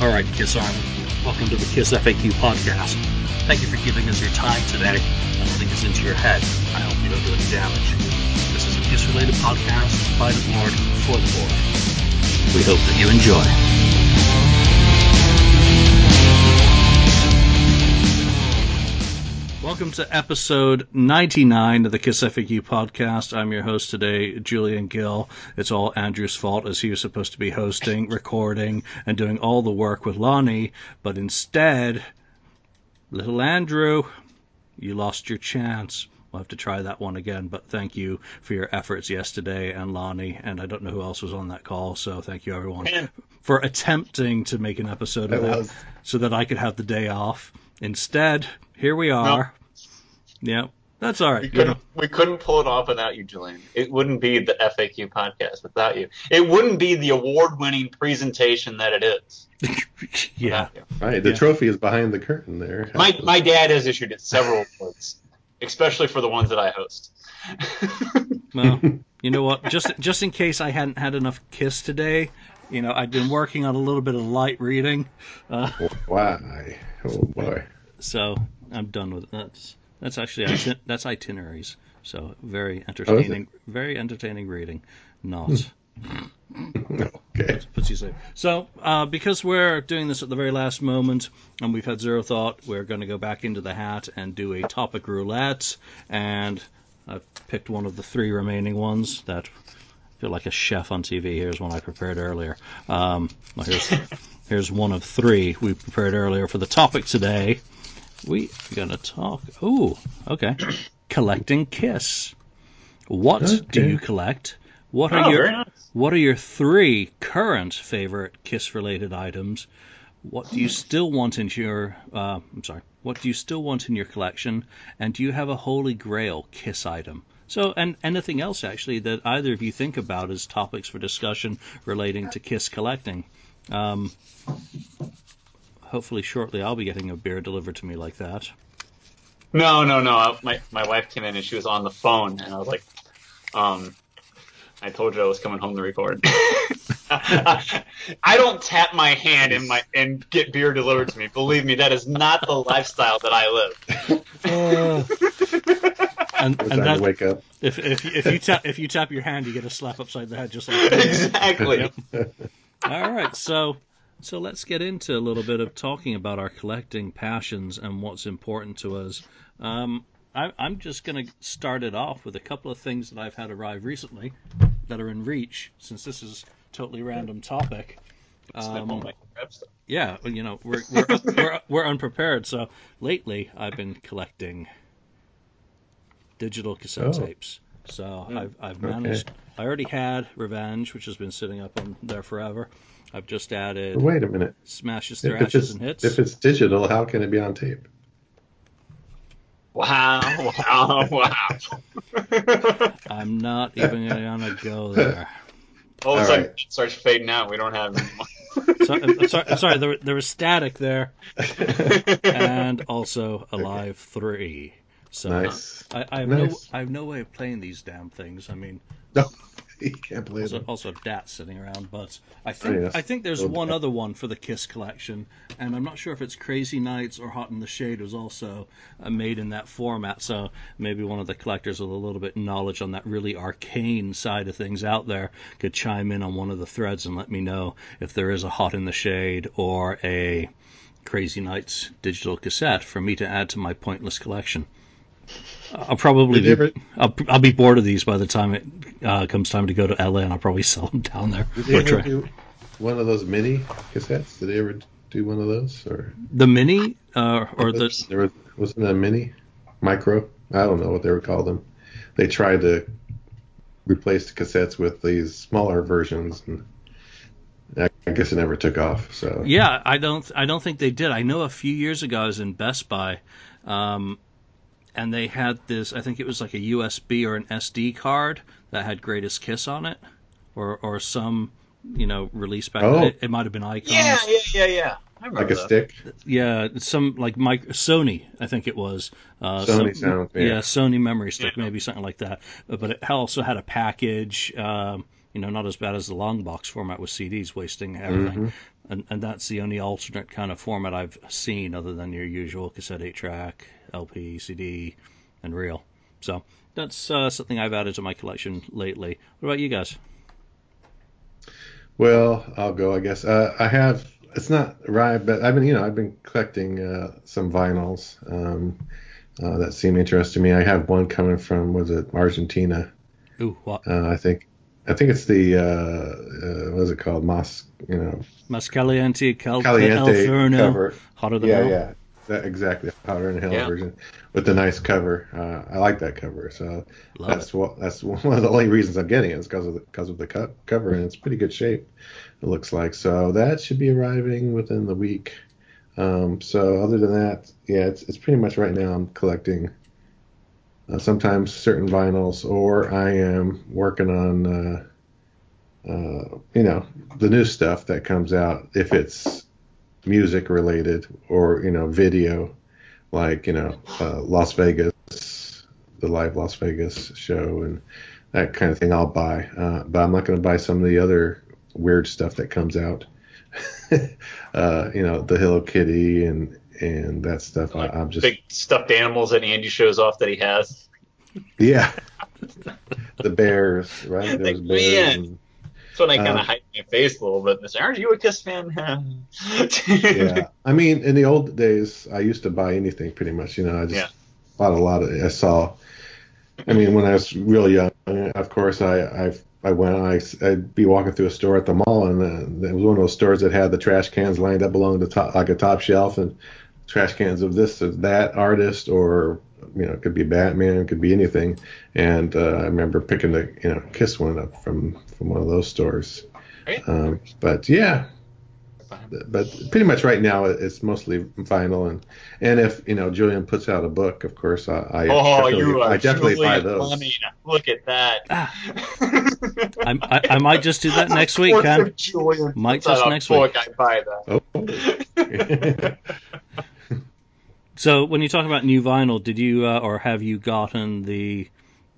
All right, Kiss Army, welcome to the Kiss FAQ podcast. Thank you for giving us your time today and letting us into your head. I hope you don't do any damage. This is a Kiss related podcast by the board for the board. We hope that you enjoy. Welcome to episode 99 of the Kiss FAQ podcast. I'm your host today, Julian Gill. It's all Andrew's fault as he was supposed to be hosting, recording, and doing all the work with Lonnie, but instead, little Andrew, you lost your chance. We'll have to try that one again, but thank you for your efforts yesterday and Lonnie, and I don't know who else was on that call, so thank you everyone for attempting to make an episode of that so that I could have the day off. Instead, here we are. Yeah, that's all right. We couldn't, know, we couldn't pull it off without you, Julian. It wouldn't be the FAQ podcast without you. It wouldn't be the award-winning presentation that it is. yeah. Right, the Yeah. trophy is behind the curtain there. My my dad has issued it several awards, especially for the ones that I host. Well, you know what? Just just in case I hadn't had enough kiss today, you know, I'd been working on a little bit of light reading, uh, Why? Oh boy. so I'm done with it. That's that's actually that's itineraries. So very entertaining, very entertaining reading. Not. Okay. puts you safe. So, uh, because we're doing this at the very last moment and we've had zero thought, we're going to go back into the hat and do a topic roulette. And I've picked one of the three remaining ones that I feel like a chef on TV. Here's one I prepared earlier. Um, here's here's one of three we prepared earlier for the topic today. We to talk. Ooh, okay. Collecting Kiss. What do you collect? What are Oh, your nice. what are your three current favorite Kiss related items? What do you still want in your uh, I'm sorry. What do you still want in your collection? And do you have a holy grail Kiss item? So, and anything else actually that either of you think about as topics for discussion relating to Kiss collecting. Um, hopefully, shortly I'll be getting a beer delivered to me like that. No, no, no. My my wife came in and she was on the phone, and I was like, um, I told you I was coming home to record. I don't tap my hand and my and get beer delivered to me. Believe me, that is not the lifestyle that I live. and and time to that, wake up. if, if if you tap if you tap your hand, you get a slap upside the head, just like that. exactly. Yep. All right, so so let's get into a little bit of talking about our collecting passions and what's important to us. Um, I, I'm just going to start it off with a couple of things that I've had arrive recently that are in reach, since this is a totally random topic. Um, on my crap stuff. Yeah, well, you know we're we're, we're we're unprepared. So lately, I've been collecting digital cassette Oh. tapes. So I've I've managed. I already had Revenge, which has been sitting up on there forever. I've just added Wait a minute. Smashes, If Thrashes, and Hits. if it's digital, how can it be on tape? Wow, wow, wow. I'm not even gonna go there. Oh, All of a All sudden, right. it starts fading out. We don't have it anymore. So, I'm sorry, I'm sorry there, there was static there, and also Alive Three. So Nice. I, I have no I have no way of playing these damn things. I mean, No, you can't play also, them. also DAT sitting around, but I think Oh, yes. I think there's Oh, one other one for the Kiss collection, and I'm not sure if it's Crazy Nights or Hot in the Shade was also uh, made in that format. So maybe one of the collectors with a little bit of knowledge on that really arcane side of things out there could chime in on one of the threads and let me know if there is a Hot in the Shade or a Crazy Nights digital cassette for me to add to my pointless collection. I'll probably be, ever- I'll, I'll be bored of these by the time it uh, comes time to go to LA, and I'll probably sell them down there. Did they ever try- do one of those mini cassettes? Did they ever do one of those? Or The mini, uh, or the there was wasn't a mini micro? I don't know what they were called them. They tried to replace the cassettes with these smaller versions, and I I guess it never took off. So yeah, I don't, I don't think they did. I know a few years ago I was in Best Buy, um, and they had this. I think it was like a USB or an SD card that had Greatest Kiss on it, or or some, you know, release back. Oh. It, it might have been Icons. yeah, yeah, yeah, yeah. I remember like a that. stick. Yeah, some like mic- Sony, I think it was. Uh, Sony some- sounds, yeah. Sony memory stick, Yeah. maybe something like that. But, but it also had a package. Um, you know, not as bad as the long box format with CDs wasting everything. Mhm. And and that's the only alternate kind of format I've seen other than your usual cassette eight track, LP, CD, and reel. So that's uh, something I've added to my collection lately. What about you guys? Well, I'll go. I guess uh, I have. It's not right, but I've been, you know, I've been collecting uh, some vinyls um, uh, that seem interesting to me. I have one coming from was it Argentina? Ooh, what? Uh, I think. I think it's the uh, uh, what is it called? Mas, you know, Mas Caliente, Cal- Caliente El Forno, cover. Hotter Than Yeah, Hell. yeah, that, exactly. Hotter Than Hell Yeah. version with the nice cover. Uh, I like that cover, so Love that's it. what that's one of the only reasons I'm getting it is because of the because of the co- cover and it's pretty good shape. It looks like so that should be arriving within the week. Um, so other than that, yeah, it's it's pretty much right now I'm collecting. Uh, sometimes certain vinyls, or I am working on, uh, uh, you know, the new stuff that comes out. If it's music related or you know video, like you know uh, Las Vegas, the live Las Vegas show and that kind of thing, I'll buy. Uh, but I'm not going to buy some of the other weird stuff that comes out. uh, you know, the Hello Kitty and and that stuff. I, I'm just Big stuffed animals that Andy shows off that he has. yeah. the bears, right? Like, bears. man. and- That's when I kind of hide my face a little bit. and say, aren't you a Kiss fan? yeah. I mean, in the old days, I used to buy anything pretty much. You know, I just Yeah. bought a lot of. I saw. I mean, when I was real young, of course, I I I went. I I'd be walking through a store at the mall, and uh, it was one of those stores that had the trash cans lined up along the top, like a top shelf, and trash cans of this or that artist, or you know, it could be Batman, it could be anything. And uh, I remember picking the you know Kiss one up from from one of those stores. Right. Um, but yeah, but pretty much right now it's mostly vinyl and and if you know Julian puts out a book, of course I, I oh, definitely, you are I definitely buy those. Fleming. Look at that. Ah. I, I, I might just do that next week, Of course, Ken. Julian Might just next week. I buy that. Oh. So when you talk about new vinyl, did you uh, or have you gotten the?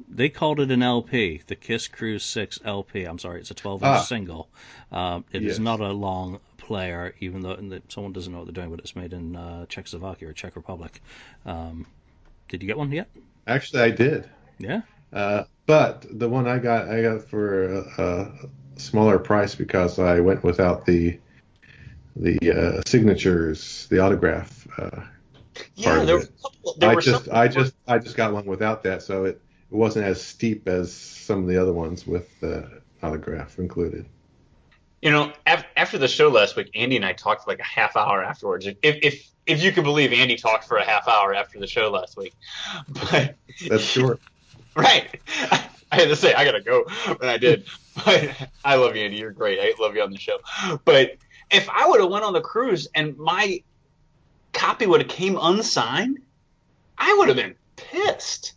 They called it an LP, the Kiss Cruise Six LP. I'm sorry, it's a 12 inch Ah. single. Um, it is Yes. not a long player, even though that someone doesn't know what they're doing, but it's made in uh, Czechoslovakia or Czech Republic. Um, did you get one yet? Actually, I did, Yeah. uh, but the one I got I got for a, a smaller price because I went without the the uh, signatures, the autograph. Yeah, there, were it. a couple, there I were just some I just I just got one without that, so it, it wasn't as steep as some of the other ones with the autograph included. You know, af- after the show last week, Andy and I talked for like a half hour afterwards. If if if you can believe, Andy talked for a half hour after the show last week. But That's short. right, I had to say I gotta go, and I did. But I love you, Andy. You're great. I love you on the show. But if I would have went on the cruise and my copy would have came unsigned, I would have been pissed.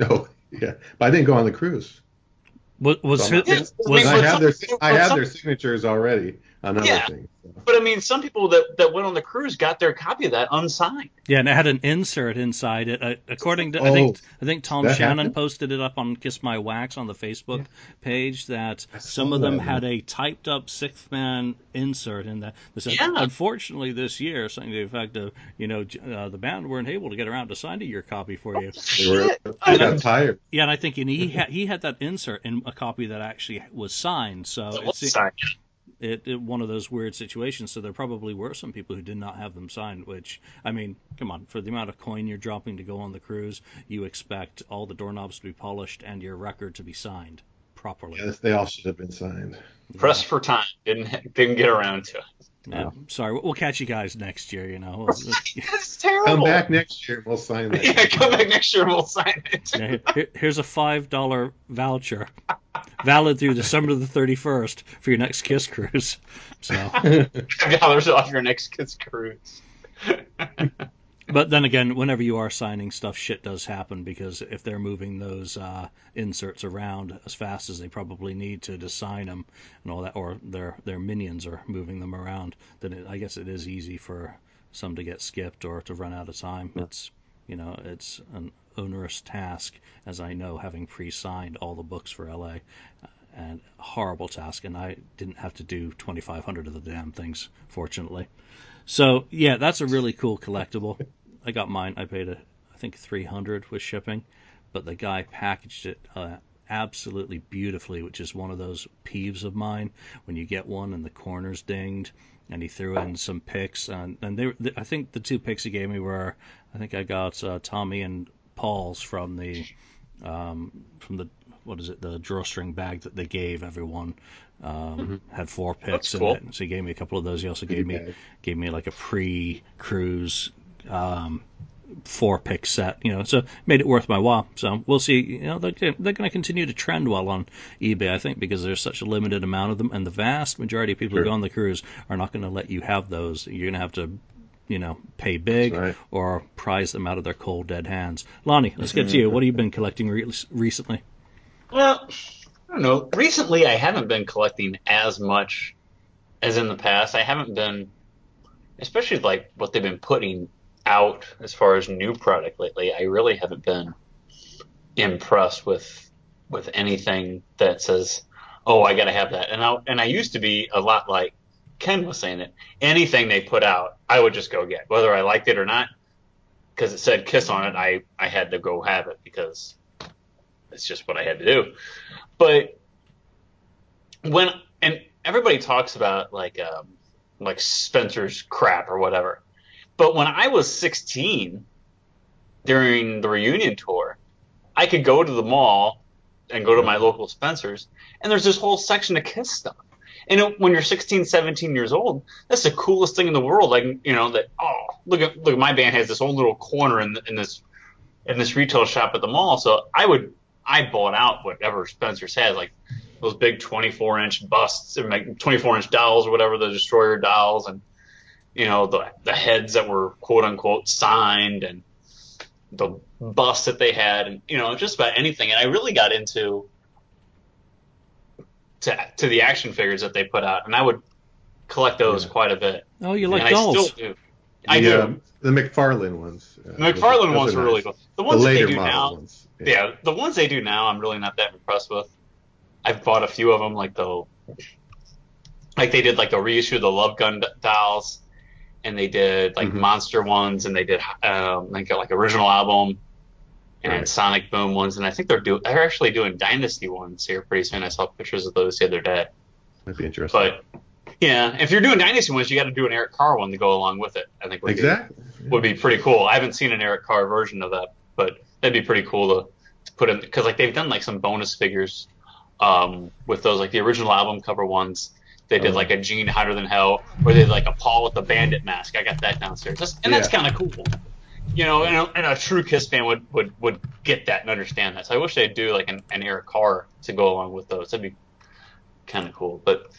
Oh, yeah. But I didn't go on the cruise. Was was, So I'm not- it- Yes, was I I have their I have their signatures already on other Yeah. things. so. But I mean, some people that, that went on the cruise got their copy of that unsigned. yeah, and it had an insert inside it. Uh, according to I think Oh, I think Tom Shannon happened? posted it up on Kiss My Wax on the Facebook page that some of them that, had a typed up sixth man insert in that. They said, Yeah. unfortunately, this year, something to the effect of, you know, uh, the band weren't able to get around to signing your copy for you. They were Shit. I got tired. Yeah, and I think and he had, he had that insert in a copy that actually was signed. So It it's was signed. It, it one of those weird situations. So there probably were some people who did not have them signed. Which I mean, come on, for the amount of coin you're dropping to go on the cruise, you expect all the doorknobs to be polished and your record to be signed properly. Yes, they all should have been signed. Pressed for time. Didn't didn't get around to it. Yeah. Um, sorry, we'll- we'll catch you guys next year. You know. We'll- That's terrible. Come back next year we'll sign it. Yeah, come back next year we'll sign it. Yeah, here- here's a five dollar voucher, valid through December the thirty first for your next Kiss cruise. So, Five dollars off your next Kiss cruise. But then again, whenever you are signing stuff, shit does happen because if they're moving those uh, inserts around as fast as they probably need to to sign them and all that, or their their minions are moving them around, then it, I guess it is easy for some to get skipped or to run out of time. It's you know it's an onerous task, as I know, having pre-signed all the books for LA. and a horrible task. And I didn't have to do 2,500 of the damn things, fortunately. So yeah, that's a really cool collectible. I got mine. I paid a, I think 300 with shipping, but the guy packaged it uh, absolutely beautifully, which is one of those peeves of mine when you get one and the corners dinged. And he threw in some picks, and, and they, I think the two picks he gave me were, I think I got uh, Tommy and Paul's from the, um, from the what is it, the drawstring bag that they gave everyone. Um, mm-hmm. Had four picks in it, so he gave me a couple of those. He also gave me gave me like a pre-cruise um, four pick set, you know, so made it worth my while. So we'll see. You know, they're, they're going to continue to trend well on eBay, I think, because there's such a limited amount of them, and the vast majority of people sure. who go on the cruise are not going to let you have those. You're going to have to, you know, pay big right. or prize them out of their cold dead hands. Lonnie, let's get to you. What have you been collecting re- recently? Well, I don't know. Recently, I haven't been collecting as much as in the past. I haven't been, especially like what they've been putting out as far as new product lately. I really haven't been impressed with with anything that says, "Oh, I got to have that." And I and I used to be a lot like Ken was saying it. Anything they put out, I would just go get, whether I liked it or not, because it said Kiss on it. I I had to go have it because it's just what I had to do. But when and everybody talks about like um, like Spencer's crap or whatever. But when I was 16 during the reunion tour, I could go to the mall and go to my local Spencer's, and there's this whole section of Kiss stuff. And when you're 16, 17 years old, that's the coolest thing in the world. Like, you know, that, oh, look at, look, at my band has this own little corner in, in this, in this retail shop at the mall. So I would, I bought out whatever Spencer's had, like those big 24 inch busts and like 24 inch dolls or whatever, the Destroyer dolls, and you know the the heads that were quote unquote signed and the busts that they had, and you know just about anything. And I really got into to to the action figures that they put out, and I would collect those yeah. quite a bit. Oh, you like and dolls? I still do. I the, do. The McFarlane ones. Uh, the McFarlane ones were nice. really cool. The ones the that they do now, ones. Yeah. yeah, the ones they do now, I'm really not that impressed with. I've bought a few of them, like the like they did like the reissue of the Love Gun dolls, and they did like mm-hmm. monster ones, and they did um, like like original album and right. Sonic Boom ones, and I think they're do they're actually doing Dynasty ones here pretty soon. I saw pictures of those the other day. That'd be interesting. But yeah, if you're doing Dynasty ones, you got to do an Eric Carr one to go along with it. I think would exactly be, would be pretty cool. I haven't seen an Eric Carr version of that, but that'd be pretty cool to, to put in because like they've done like some bonus figures um, with those like the original album cover ones. They did oh. like a Gene Hotter Than Hell, or they did like a Paul with the bandit mask. I got that downstairs, that's, and that's kind of cool. You know, and a, and a, true Kiss fan would, would would get that and understand that. So I wish they'd do like an, an Eric Carr to go along with those. That'd be kind of cool. But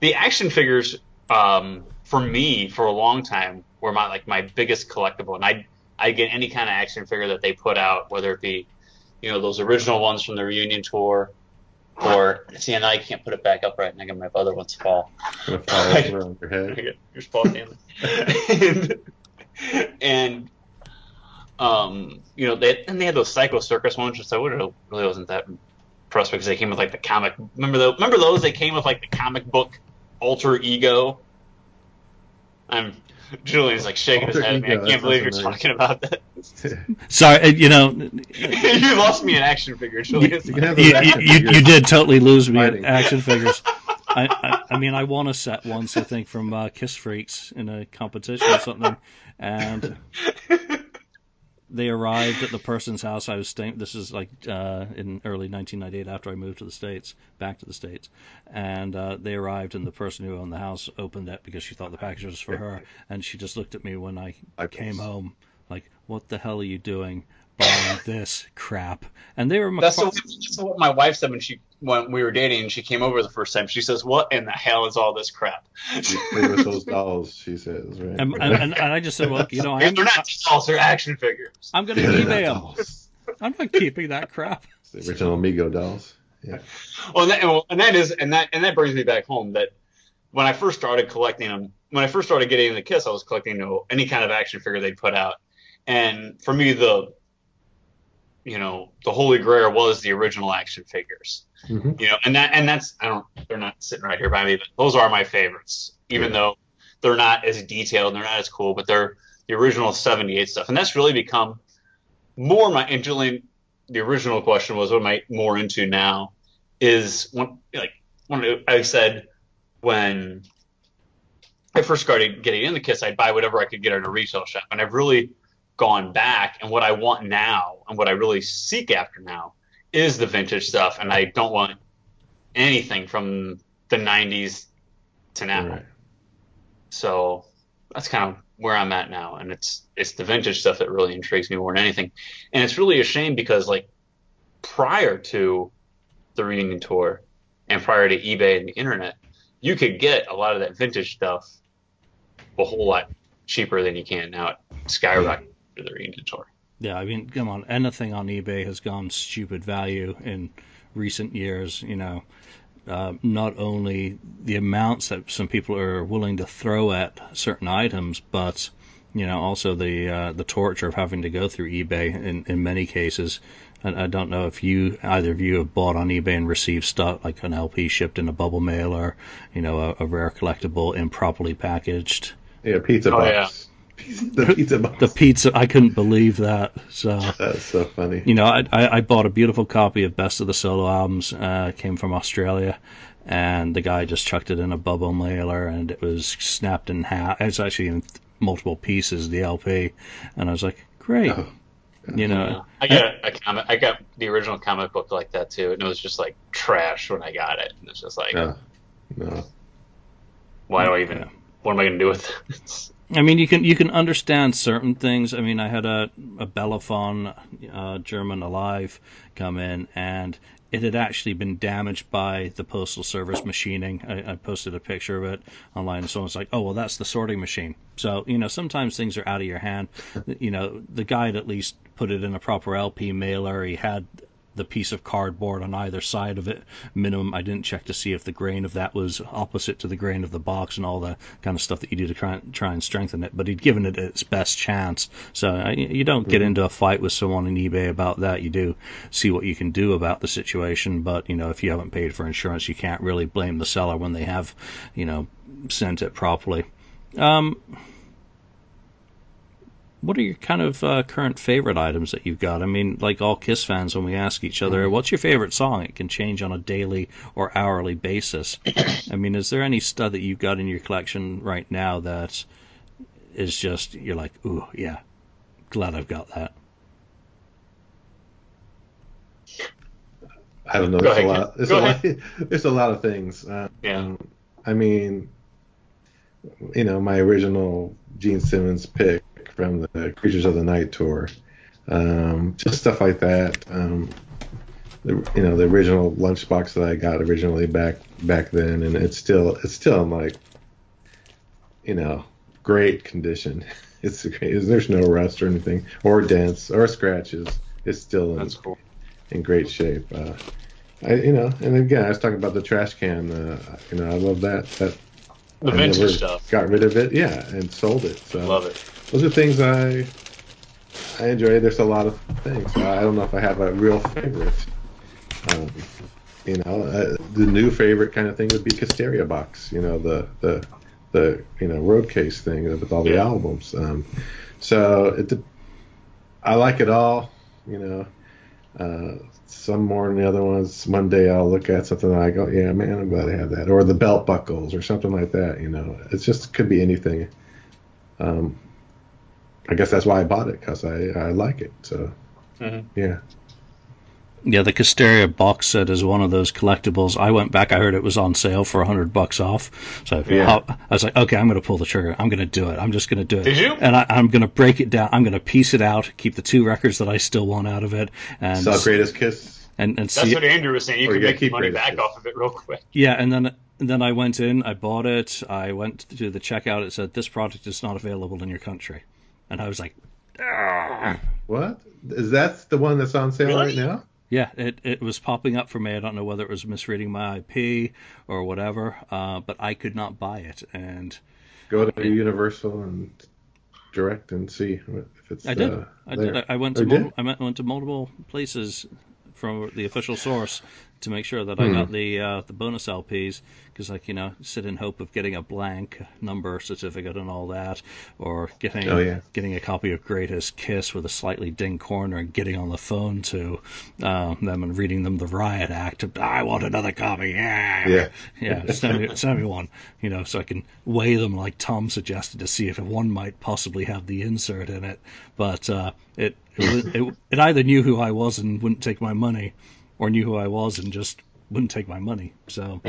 the action figures, um, for me, for a long time, were my like my biggest collectible, and I I get any kind of action figure that they put out, whether it be, you know, those original ones from the reunion tour, or see, and I can't put it back up right, and I got my other ones fall. Gonna fall over on your head. Here's Paul Stanley. and, and um, you know, they and they had those Psycho Circus ones, which I really wasn't that impressed because they came with like the comic. Remember those? Remember those? They came with like the comic book alter ego. I'm Julian's like shaking his head at me. I can't believe you're nice. talking about that. Sorry, uh, you know. you lost me an action figure, Julian. You, you, action you, you, did totally lose me in action figures. I, I, I, mean, I won a set once, I think, from uh, Kiss Freaks in a competition or something, and they arrived at the person's house I was staying. This is like uh, in early 1998 after I moved to the states, back to the states, and uh, they arrived and the person who owned the house opened it because she thought the package was for her, and she just looked at me when I, I came home like, "What the hell are you doing?" Buying this crap. And they were. That's, what, that's what my wife said when she when we were dating and she came over the first time. She says, "What in the hell is all this crap?" You play with those dolls, she says. Right? And, and, and, I just said, "Well, you know, I'm, they're not dolls; they're action figures." I'm going to yeah, eBay them. I'm not keeping that crap. It's the original Mego dolls. Yeah. Well, and that, and that is, and that, and that brings me back home that when I first started collecting them, when I first started getting into Kiss, I was collecting you know, any kind of action figure they'd put out, and for me, the you know, the holy grail was the original action figures. Mhm. You know, and that and that's I don't they're not sitting right here by me, but those are my favorites. Even Yeah. though they're not as detailed, they're not as cool, but they're the original '78 stuff, and that's really become more my. And Julian, the original question was, what am I more into now? Is when like when I said when I first started getting into Kiss, I'd buy whatever I could get at a retail shop, and I've really gone back. And what I want now, and what I really seek after now, is the vintage stuff, and I don't want anything from the '90s to now. Right. So that's kind of where I'm at now, and it's it's the vintage stuff that really intrigues me more than anything. And it's really a shame because like prior to the reunion tour and prior to eBay and the internet, you could get a lot of that vintage stuff a whole lot cheaper than you can now at Skyrocket for the reunion tour. Yeah, I mean, come on, anything on eBay has gone stupid value in recent years. You know, uh, not only the amounts that some people are willing to throw at certain items, but you know, also the uh, the torture of having to go through eBay in in many cases. And I don't know if you either of you have bought on eBay and received stuff like an LP shipped in a bubble mail or you know a, a rare collectible improperly packaged. Yeah, pizza Oh, box. The pizza box. The pizza, I couldn't believe that. So. That's so funny. You know, I, I, I bought a beautiful copy of Best of the Solo albums. Uh, came from Australia, and the guy just chucked it in a bubble mailer, and it was snapped in half. It's actually in multiple pieces, the LP, and I was like, great. Oh. You know, I got a, a comic. I got the original comic book like that too, and it was just like trash when I got it. And it's just like, No, no. why do I even? Yeah. What am I going to do with this? I mean, you can you can understand certain things. I mean, I had a a Bellaphon uh, German Alive come in, and it had actually been damaged by the postal service machining. I, I posted a picture of it online, and someone's like, "Oh, well, that's the sorting machine." So you know, sometimes things are out of your hand. You know, the guy at least put it in a proper LP mailer. He had the piece of cardboard on either side of it. Minimum i didn't check to see if the grain of that was opposite to the grain of the box and all the kind of stuff that you do to try, try and strengthen it but he'd given it its best chance. So uh, you don't get into a fight with someone on ebay about that. You do see what you can do about the situation but you know if you haven't paid for insurance you can't really blame the seller when they have you know sent it properly. Um, what are your kind of uh, current favorite items that you've got? I mean, like all Kiss fans, when we ask each other, what's your favorite song? It can change on a daily or hourly basis. I mean, is there any stuff that you've got in your collection right now that is just, you're like, ooh, yeah, glad I've got that? I don't know. Go There's a lot. There's a lot. There's a lot of things. Um, Yeah. I mean, you know, my original Gene Simmons pick from the Creatures of the Night tour, um, just stuff like that. Um, the, you know, the original lunchbox that I got originally back back then, and it's still it's still in like, you know, great condition. It's great. There's no rust or anything, or dents, or scratches. It's still in, cool. in great shape. Uh, I, you know, and again, I was talking about the trash can. Uh, you know, I love that. That The I vintage stuff. Got rid of it, yeah, and sold it. So Love it. Those are things I I enjoy. There's a lot of things. I don't know if I have a real favorite. Um, you know, uh, the new favorite kind of thing would be Kissteria box. You know, the the the you know road case thing with all the albums. Um, so it, I like it all. You know, uh, some more than the other ones. One day I'll look at something and I go, yeah, man, I'm glad I have that, or the belt buckles or something like that. You know, it's just could be anything. Um, I guess that's why I bought it because I, I like it. So Mhm. yeah, Yeah, the Kissteria box set is one of those collectibles. I went back, I heard it was on sale for a hundred bucks off. So Yeah. I was like, okay, I'm going to pull the trigger. I'm going to do it. I'm just going to do it. Did you? And I, I'm going to break it down. I'm going to piece it out, keep the two records that I still want out of it, and saw Greatest Kiss. and, and That's see. what Andrew was saying. You Or can you make the keep money back hits. off of it real quick. Yeah, and then and then I went in, I bought it. I went to the checkout. It said this product is not available in your country, and I was like, "Ah." What is that? The one that's on sale Really? right now? yeah, it it was popping up for me. I don't know whether it was misreading my IP or whatever, uh, but I could not buy it, and Go to Universal and direct and see if it's. I did. Uh, I there. did. I went Oh, to mul- I went, went to multiple places from the official source to make sure that I Hmm. got the uh, the bonus LPs because, like you know, sit in hope of getting a blank number certificate and all that, or getting Oh, yeah. getting a copy of Greatest Kiss with a slightly ding corner and getting on the phone to uh, them and reading them the riot act. I want another copy. Yeah. Yeah. Yeah, send me, send me one, you know, so I can weigh them like Tom suggested to see if one might possibly have the insert in it. But uh, it, it, it it either knew who I was and wouldn't take my money, or knew who I was and just wouldn't take my money. So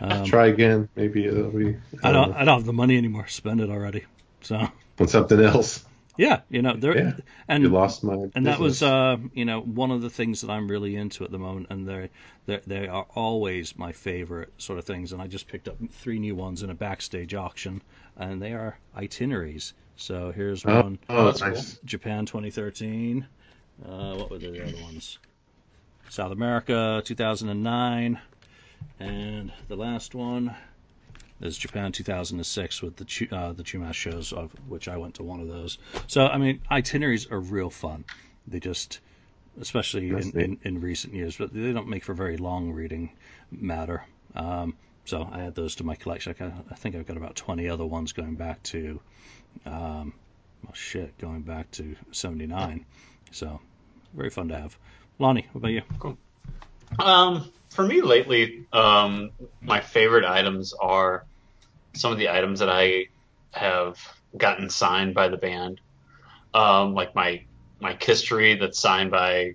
um, Try again. Maybe it'll be. I don't know, I don't have the money anymore. Spend it already. So on something else. yeah, you know there Yeah. and You lost my. and that was uh, you know one of the things that I'm really into at the moment, and they they they are always my favorite sort of things. And I just picked up three new ones in a backstage auction, and they are itineraries. So here's Oh, one: oh, that's nice. Japan 2013. Uh, what were the other ones? South America 2009, and the last one is Japan 2006 with the uh, the Chumash shows, of which I went to one of those. So I mean, itineraries are real fun. They just, especially in, in, in recent years, but they don't make for very long reading matter. Um, so I add those to my collection. I, think I've got about 20 other ones going back to, um, well, shit, going back to 79. So very fun to have. Lonnie, what about you? Um, for me lately, um, my favorite items are some of the items that I have gotten signed by the band. Um, like my my Kisstory that's signed by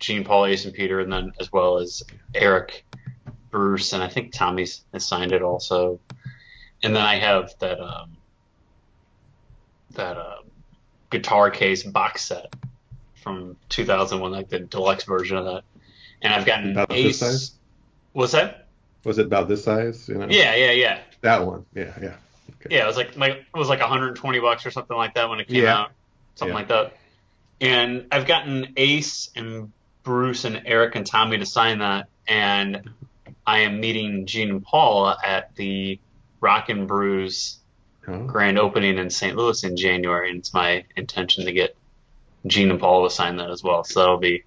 Gene Paul, Ace, and Peter, and then as well as Eric, Bruce, and I think Tommy's has signed it also. And then I have that um, that uh, guitar case box set from 2001, like the deluxe version of that. And I've gotten About this Ace. size? What's that? Was it about this size? You know. Yeah, yeah, yeah, That one. Yeah, yeah. yeah. It was like like it was like 120 bucks or something like that when it came Yeah. out, something Yeah. like that. And I've gotten Ace and Bruce and Eric and Tommy to sign that, and I am meeting Gene and Paul at the Rock and Brews Oh, grand opening in St. Louis in January, and it's my intention to get Gene and Paul to sign that as well. So that'll be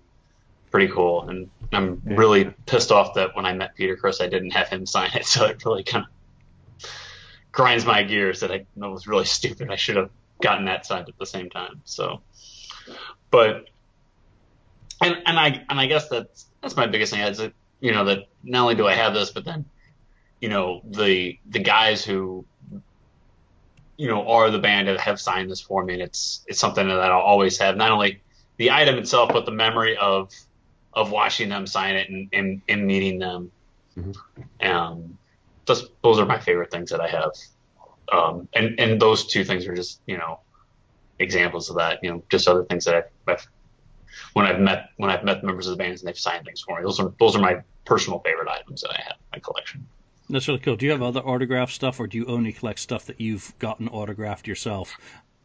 pretty cool. And I'm really pissed off that when I met Peter Criss, I didn't have him sign it. So it really kind of grinds my gears that I know was really stupid. I should have gotten that signed at the same time. So, but and and I and I guess that's that's my biggest thing is that you know that not only do I have this, but then you know the the guys who you know are the band that have signed this for me, and it's it's something that I'll always have. Not only the item itself, but the memory of of watching them sign it and and, and meeting them. Mhm. Um, those those are my favorite things that I have. Um, and and those two things are just you know examples of that. You know, just other things that I've, I've when I've met when I've met members of the bands and they've signed things for me. Those are those are my personal favorite items that I have in my collection. That's really cool. Do you have other autograph stuff, or do you only collect stuff that you've gotten autographed yourself?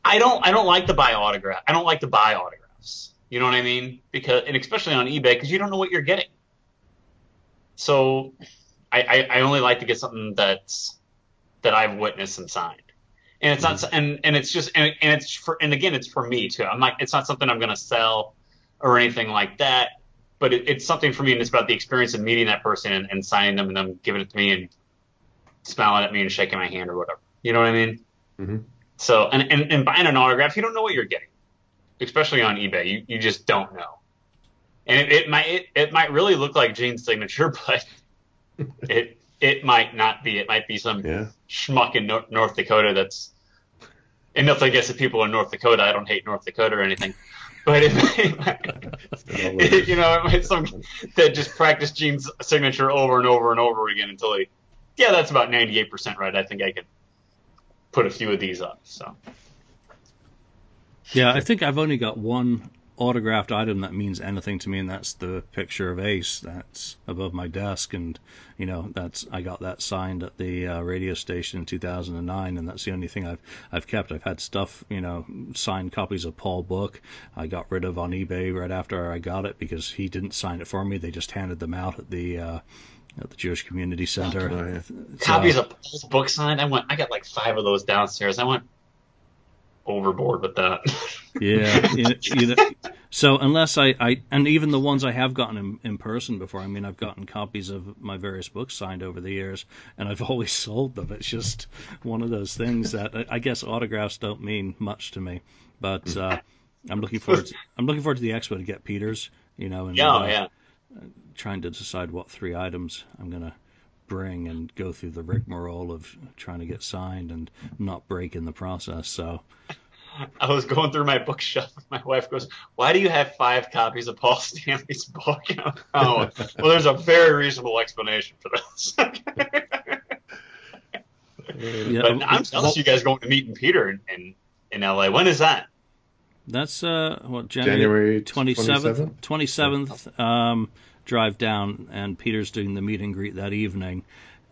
I don't I don't like to buy autograph. I don't like to buy autographs. You know what I mean? Because and especially on eBay because you don't know what you're getting. So I, I, I only like to get something that's that I've witnessed and signed. And it's not mm-hmm. and and it's just and, and it's for and again it's for me too. I'm like it's not something I'm gonna sell or anything like that. But it, it's something for me and it's about the experience of meeting that person and, and signing them and them giving it to me and smiling at me and shaking my hand or whatever. You know what I mean? Mhm. So and, and, and buying an autograph, you don't know what you're getting, especially on eBay. You you just don't know, and it, it might it, it might really look like Gene's signature, but it it might not be. It might be some Yeah. schmuck in Nor- North Dakota that's. And nothing against the people in North Dakota. I don't hate North Dakota or anything, but it, it, you know, it might some that just practice Gene's signature over and over and over again until he, yeah, that's about ninety eight percent right. I think I could put a few of these up. So Yeah, I think I've only got one autographed item that means anything to me, and that's the picture of Ace that's above my desk, and you know that's I got that signed at the uh, radio station in 2009, and that's the only thing I've I've kept. I've had stuff, you know, signed copies of Paul Book. I got rid of on eBay right after I got it because he didn't sign it for me. They just handed them out at the uh, at the Jewish Community Center. Oh, yeah. So- copies of Paul's book signed. I went. I got like five of those downstairs. I went. Overboard with that. Yeah, you, you know, so unless I, I, and even the ones I have gotten in, in person before, I mean, I've gotten copies of my various books signed over the years, and I've always sold them. It's just one of those things that I, I guess autographs don't mean much to me, but uh, I'm looking forward. To, I'm looking forward to the expo to get Peters. You know, and yeah, uh, yeah. trying to decide what three items I'm gonna bring and go through the rigmarole of trying to get signed and not break in the process. So I was going through my bookshelf. My wife goes, "Why do you have five copies of Paul Stanley's book?" oh, well, there's a very reasonable explanation for this. yeah, but I'm jealous you guys going to meet in Peter in, in, in LA. When is that? That's uh what January January twenty seventh twenty seventh um drive down and Peter's doing the meet and greet that evening.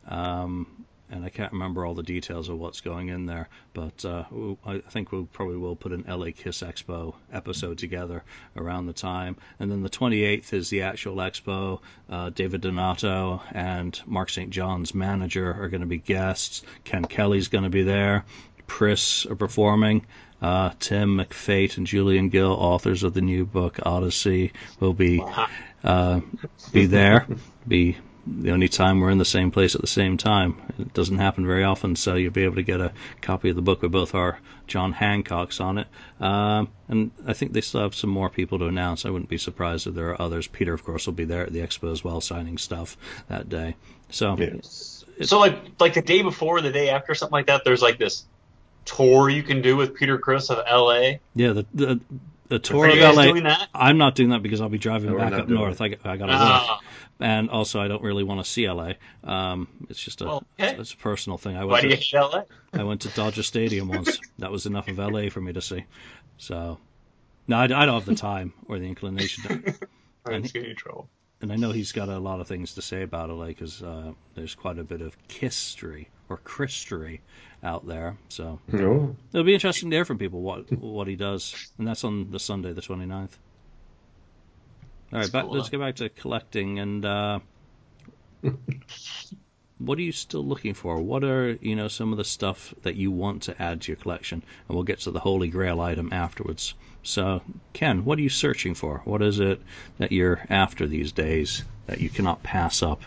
Um and I can't remember all the details of what's going in there, but uh, I think we probably will put an LA Kiss Expo episode together around the time. And then the 28th is the actual expo. Uh, David Donato and Mark St. John's manager are going to be guests. Ken Kelly's going to be there. Pris are performing. Uh, Tim McPhate and Julian Gill, authors of the new book Odyssey, will be uh, be there. Be the only time we're in the same place at the same time. It doesn't happen very often, so you'll be able to get a copy of the book with both our John Hancocks on it. Um, and I think they still have some more people to announce. I wouldn't be surprised if there are others. Peter, of course, will be there at the expo as well, signing stuff that day. So, Yes. So like like the day before, the day after, something like that. There's like this tour you can do with Peter Criss of LA. yeah, the the, the tour of LA. I'm not doing that because I'll be driving No, back up doing north. I, I got to work. And also I don't really want to see LA. Um, it's just a Well, okay. it's a personal thing. I why went do you to, hate LA? I went to Dodger Stadium once. That was enough of LA for me to see. So no, I, I don't have the time or the inclination. To, I'm just getting in trouble. and I know he's got a lot of things to say about LA because uh, there's quite a bit of kistery or Christery out there. So No. it'll be interesting to hear from people what what he does, and that's on the Sunday, the 29th. All right, That's back, cool, let's get back to collecting. And uh, what are you still looking for? What are you know some of the stuff that you want to add to your collection? And we'll get to the Holy Grail item afterwards. So, Ken, what are you searching for? What is it that you're after these days that you cannot pass up?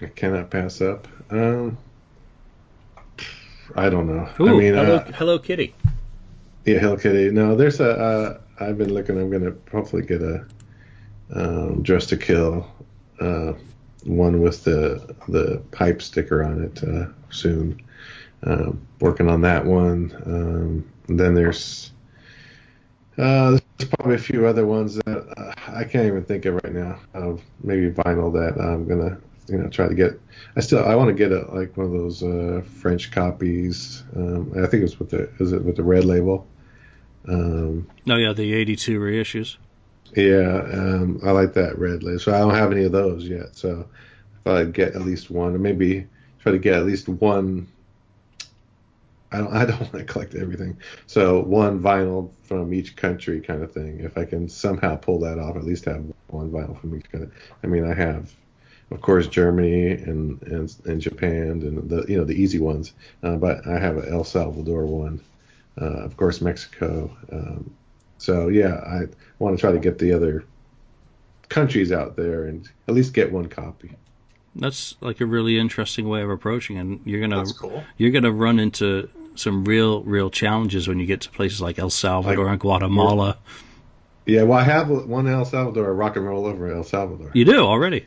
I cannot pass up. Um, I don't know. Ooh, I mean, Hello, uh, Hello Kitty. yeah, Hello Kitty. No, there's a. Uh, I've been looking. I'm gonna hopefully get a um, Dress to Kill uh, one with the the pipe sticker on it uh, soon. Um, working on that one. Um, then there's uh, there's probably a few other ones that uh, I can't even think of right now. Uh, maybe vinyl that I'm gonna you know try to get. I still I want to get a like one of those uh, French copies. Um, I think it's with the is it with the red label. Um, Oh yeah, the 82 reissues. yeah, um, I like that red label. So I don't have any of those yet. So if I get at least one, or maybe try to get at least one. I don't. I don't want to collect everything. So one vinyl from each country, kind of thing. If I can somehow pull that off, at least have one vinyl from each country. I mean, I have, of course, Germany and and, and Japan and the you know the easy ones. Uh, but I have an El Salvador one. Uh, of course, Mexico. Um, so yeah, I want to try to get the other countries out there and at least get one copy. That's like a really interesting way of approaching, it. and you're gonna That's cool. you're gonna run into some real real challenges when you get to places like El Salvador and Guatemala. Yeah, well, I have one El Salvador, rock and roll over El Salvador. You do already.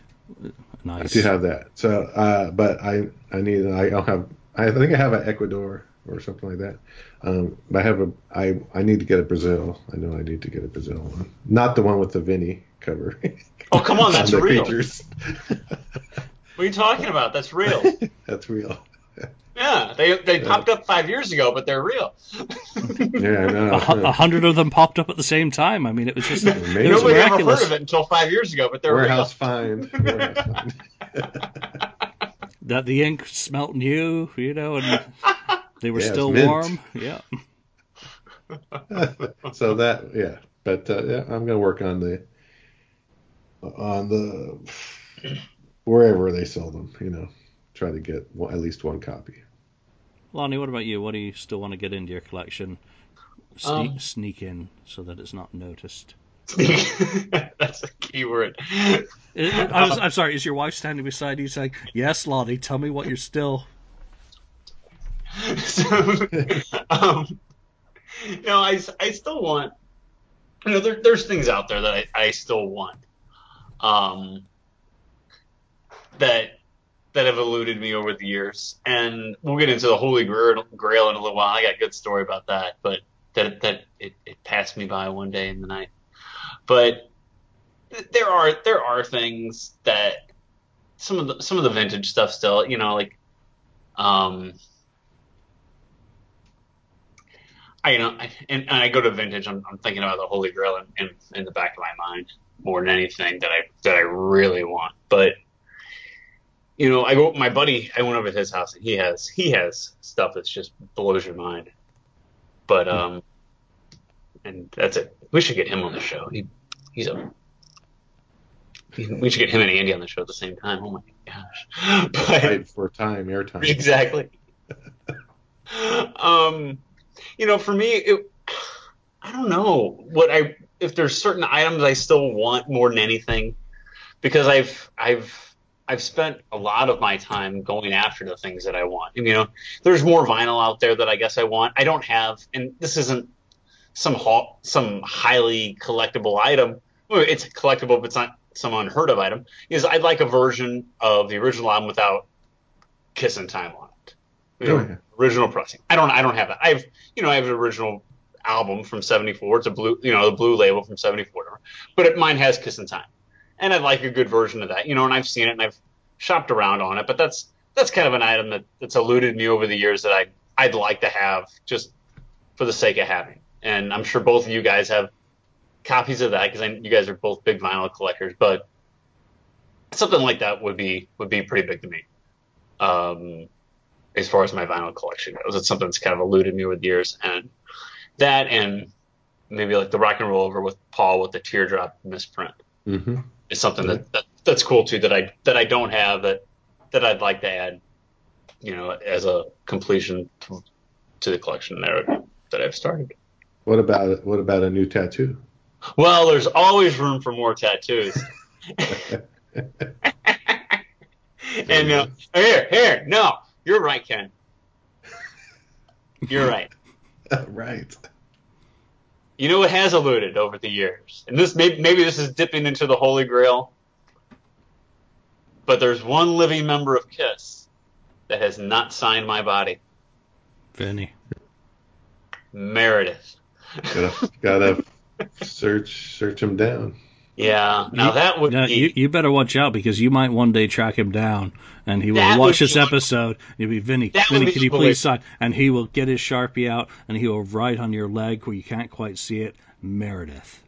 I do have that. So, uh, but I I need I don't have I think I have an Ecuador or something like that. Um, but I have a I I need to get a Brazil. I know I need to get a Brazil one, not the one with the Vinny cover. Oh, come on, that's real. What are you talking about? That's real. That's real. Yeah, they they popped up five years ago, but they're real. Yeah, I know. a, hu- a hundred of them popped up at the same time. I mean, it was just it was Amazing. Nobody ever heard of it until five years ago, but they're Warehouse find. Warehouse find. That the ink smelt new, you know, and they were Yeah, still warm. Yeah. so that yeah, but uh, yeah, I'm gonna work on the on the wherever they sell them. You know, try to get one, at least one copy. Lonnie, what about you? What do you still want to get into your collection? Sneak, Um, sneak in so that it's not noticed. That's a key word. I- I'm sorry. Is your wife standing beside you saying, "Yes, Lottie, tell me what you're still"? so, um, no, I, I still want, you know, there, there's things out there that I, I still want, um, that that have eluded me over the years, and we'll get into the Holy Grail, in a little while. I got a good story about that, but that that it, it passed me by one day in the night. But th- there are there are things that some of the some of the vintage stuff still, you know, like um I you know, I, and, and I go to vintage. I'm, I'm thinking about the Holy Grail in, in, in the back of my mind more than anything that I that I really want. But you know, I go. My buddy, I went over to his house, and he has he has stuff that's just blows your mind. But um, and that's it. We should get him on the show. He he's a. We should get him and Andy on the show at the same time. Oh my gosh! But, for time, airtime. exactly. um, you know, for me, it, I don't know what I if there's certain items I still want more than anything because I've I've I've spent a lot of my time going after the things that I want. You know, there's more vinyl out there that I guess I want. I don't have, and this isn't some ha- some highly collectible item. It's collectible, but it's not some unheard of item. Is I'd like a version of the original album without Kissin' Time on it. You know, Oh, yeah. Original pressing. I don't. I don't have that. I've you know I have an original album from '74. It's a blue you know the blue label from '74, but it, mine has Kissin' Time, and I'd like a good version of that. You know, and I've seen it and I've shopped around on it, but that's that's kind of an item that, that's eluded me over the years that I I'd like to have just for the sake of having. And I'm sure both of you guys have copies of that because you guys are both big vinyl collectors. But something like that would be would be pretty big to me. Um, as far as my vinyl collection goes, it's something that's kind of eluded me over the years, and that and maybe like the rock and roll over with Paul with the teardrop misprint hmm is something that, that that's cool too that I that I don't have that that I'd like to add, you know, as a completion to, to the collection there that I've started. What about what about a new tattoo? Well, there's always room for more tattoos. and uh, here, here, no, you're right, Ken. You're right. right. You know what has eluded over the years, and this maybe, maybe this is dipping into the Holy Grail, but there's one living member of Kiss that has not signed my body, Vinny. Meredith. Gotta gotta search search him down. Yeah, now You- that would Now, be you, you better watch out because you might one day track him down and he will watch this be- episode. You'll be Vinny. That Vinny, be can you unbelievable. please sign? And he will get his sharpie out and he will write on your leg where you can't quite see it, Meredith,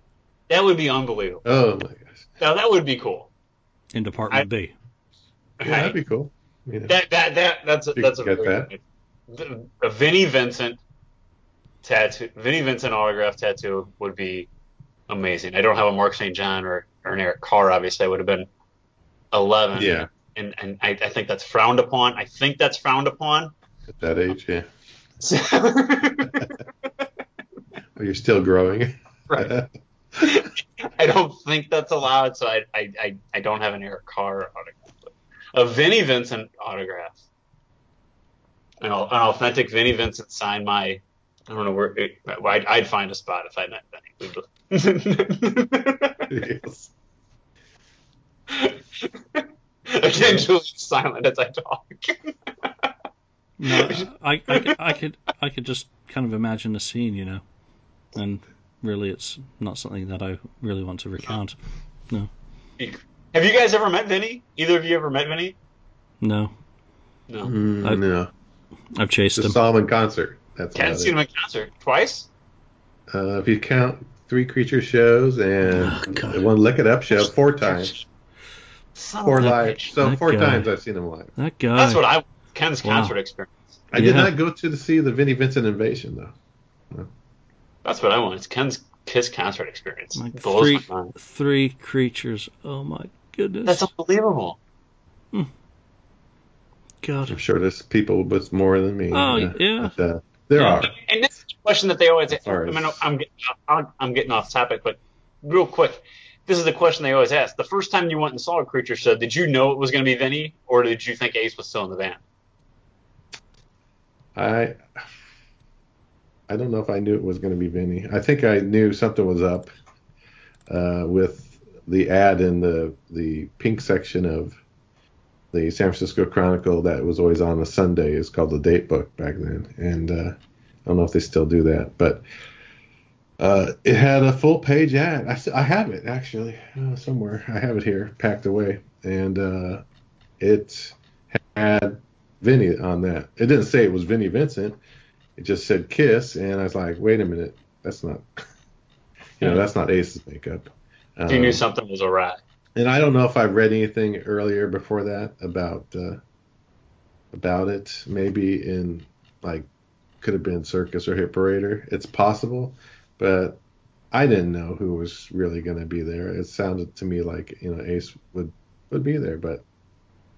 that would be unbelievable. Oh my gosh. Now that would be cool. in Department I- B. Yeah, that'd be cool. You know. That that that that's a, You that's a get very good- a Vinnie Vincent tattoo, Vinnie Vincent autograph tattoo would be amazing. I don't have a Mark St. John or, or an Eric Carr. Obviously, I would have been eleven. yeah, and and I, I think that's frowned upon. I think that's frowned upon. at that age, yeah. right. Well, you're still growing. right. I don't think that's allowed, so I I, I, I don't have an Eric Carr autograph. A Vinnie Vincent autograph. An, an authentic Vinnie Vincent signed my. I don't know where. It, I'd, I'd find a spot if I met Vinnie. yes. Again, Julie's silent as I talk. No, I, I, could- I could I could just kind of imagine the scene, you know, and really it's not something that I really want to recount. No. Have you guys ever met Vinny? Either of you ever met Vinny? No, No. Mm, I- no. I've chased Just him. saw him in concert. That's Ken's about seen him in concert twice. Uh, if you count three creature shows and Oh, God. one Lick It Up show, four times. Son Four a live. bitch. So That four guy. times I've seen him live. That guy. That's what I Ken's Wow. concert experience. I did not go to the, see the Vinnie Vincent Invasion though. That's what I want. It's Ken's Kiss concert experience. Like three, my three creatures. Oh my goodness. That's unbelievable. God. I'm sure there's people with more than me. Oh, uh, yeah. But, uh, there are. And this, is a question that they always. ask. I mean, I'm, getting, I'm getting off topic, but real quick, this is the question they always ask. The first time you went and saw a creature show, did you know it was going to be Vinny, or did you think Ace was still in the band? I I don't know if I knew it was going to be Vinny. I think I knew something was up uh, with the ad in the the pink section of the San Francisco Chronicle that was always on a Sunday. is called the Date Book back then, and uh, I don't know if they still do that, but uh, it had a full page ad. I have it actually uh, somewhere. I have it here, packed away, and uh, it had Vinny on that. It didn't say it was Vinny Vincent. It just said Kiss, and I was like, wait a minute, that's not, you know, that's not Ace's makeup. You knew Um, something was awry. And I don't know if I've read anything earlier before that about uh, about it. Maybe in like could have been Circus or Hit Parader. It's possible, but I didn't know who was really going to be there. It sounded to me like you know Ace would would be there, but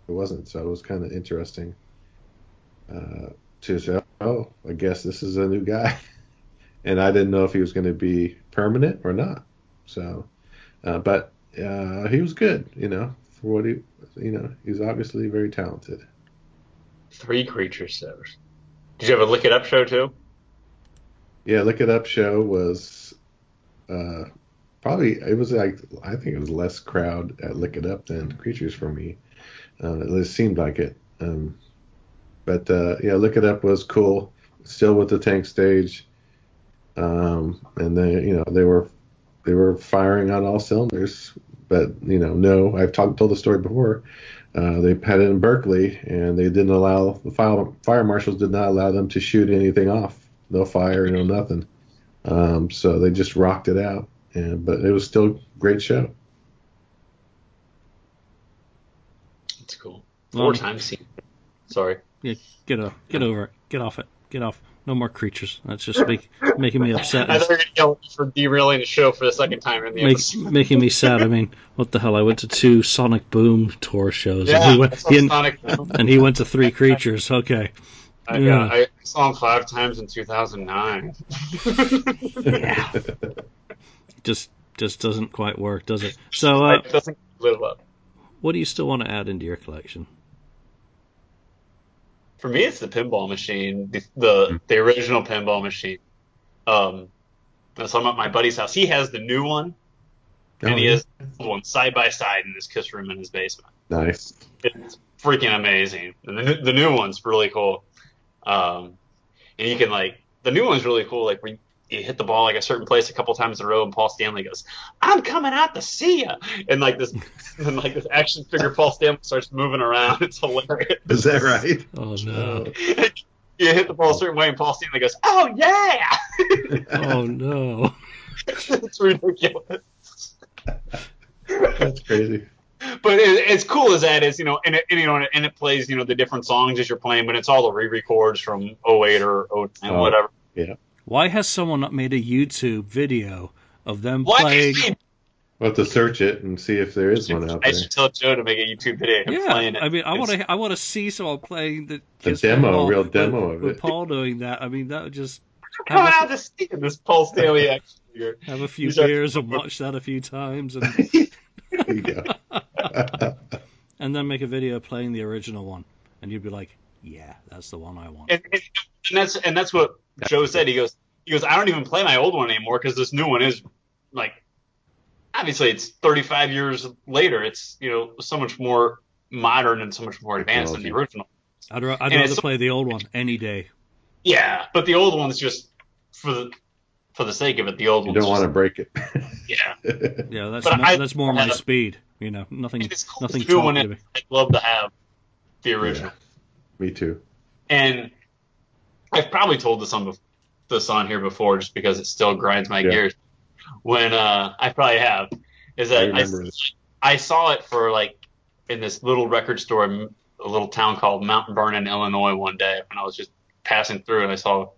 it wasn't. So it was kind of interesting uh, to say, oh, I guess this is a new guy, and I didn't know if he was going to be permanent or not. So, uh, but uh, he was good, you know, for what he, you know, he's obviously very talented. Three creature shows. Did you have a Lick It Up show too? Yeah, Lick It Up show was uh, probably it was like I think it was less crowd at Lick It Up than Creatures for me. Uh, at least seemed like it. Um, but uh, yeah, Lick It Up was cool. Still with the tank stage, um, and they you know they were they were firing on all cylinders. But you know, no, I've talked told the story before. Uh, they had it in Berkeley, and they didn't allow the fire, fire marshals did not allow them to shoot anything off. No fire, no nothing. Um, so they just rocked it out, and but it was still a great show. That's cool. Well, Four times seen. Sorry. Yeah, get o- get over it. Get off it. Get off. No more creatures. That's just make, making me upset. I thought you were going to yell at for derailing the show for the second time in the Make, making me sad. I mean, what the hell? I went to two Sonic Boom tour shows, and Yeah, he went he, Sonic. and he went to three creatures. Okay, I, Yeah. yeah, I saw him five times in 2009. Yeah. just just doesn't quite work, does it? So, uh, it doesn't live up. what do you still want to add into your collection? For me, it's the pinball machine, the the, the original pinball machine. Um, so I'm at my buddy's house. He has the new one, and he Oh, has the old one side by side in his kiss room in his basement. nice. It's freaking amazing. And the, new- the new one's really cool. Um, and you can like the new one's really cool. Like when you hit the ball like a certain place a couple times in a row, and Paul Stanley goes, "I'm coming out to see ya," and like this, and like this action figure Paul Stanley starts moving around. It's hilarious. Is that right? Oh no! you hit the ball a certain way, and Paul Stanley goes, "Oh yeah!" Oh no! it's ridiculous. That's crazy. but it, as cool as that is, you know, and it, and, you know, and it plays, you know, the different songs as you're playing, but it's all the re-records from 08 or 09, Oh. whatever. Why has someone not made a YouTube video of them What? playing? We'll have to search it and see if there is one out there. I should tell Joe to make a YouTube video of Yeah, playing it. I mean, I want to. I want to see someone playing the, The demo, Pinball real with- demo of with. Paul doing that. I mean, that would just coming have out to see him, this Paul Stanley action figure. have a few These are- beers and watch that a few times, and There you go. and then make a video playing the original one, and you'd be like, "Yeah, that's the one I want." And, and, and that's and that's what Joe said. He goes, he goes, I don't even play my old one anymore because this new one is like, obviously it's 35 years later. It's you know so much more modern and so much more advanced than the original. I'd, ra- I'd rather it's- play the old one any day. Yeah, but the old one's just for the for the sake of it. The old one. You one's don't want to break it. yeah. Yeah, that's But mo- I- that's more my speed. You know, nothing, It's cool nothing to do when talky to it. I'd love to have the original. Me too. And I've probably told this on this on here before, just because it still grinds my Yeah. gears. When uh, I probably have, is that I, it. I saw it for like in this little record store in a little town called Mount Vernon, Illinois, one day when I was just passing through and I saw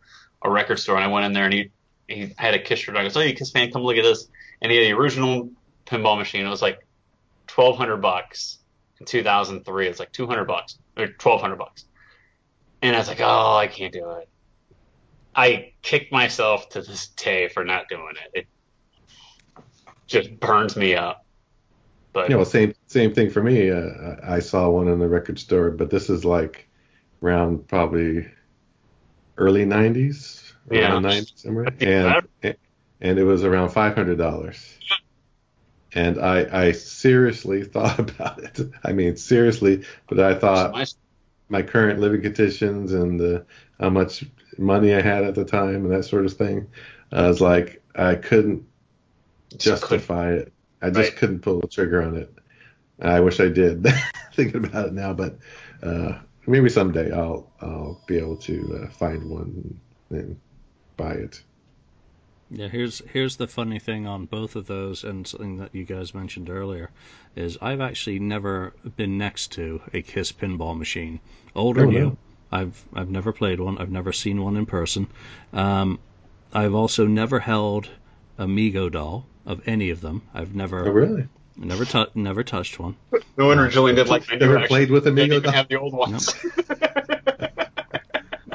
a record store and I went in there and he he had a Kiss shirt. I goes, "Hey, Kiss fan, come look at this." And he had the original pinball machine. It was like twelve hundred bucks in two thousand three. It's like two hundred bucks or twelve hundred bucks. And I was like, "Oh, I can't do it." I kick myself to this day for not doing it. It just burns me up. But Yeah, well, same same thing for me. Uh, I saw one in the record store, but this is like around probably early '90s, Yeah. around '90s somewhere, and and it was around five hundred dollars. And I I seriously thought about it. I mean, seriously, but I thought my- current living conditions and the, how much money I had at the time and that sort of thing. I was like, I couldn't justify it. I just Right. couldn't pull the trigger on it. I wish I did. Thinking about it now, but uh, maybe someday I'll I'll be able to uh, find one and buy it. Yeah, here's here's the funny thing on both of those, and something that you guys mentioned earlier, is I've actually never been next to a Kiss pinball machine, old or Oh, new. no. I've I've never played one. I've never seen one in person. Um, I've also never held a Mego doll of any of them. I've never Oh, really? never tou- never touched one. no wonder Julian did like my Never direction. played with Didn't Amigo even doll? have the old ones.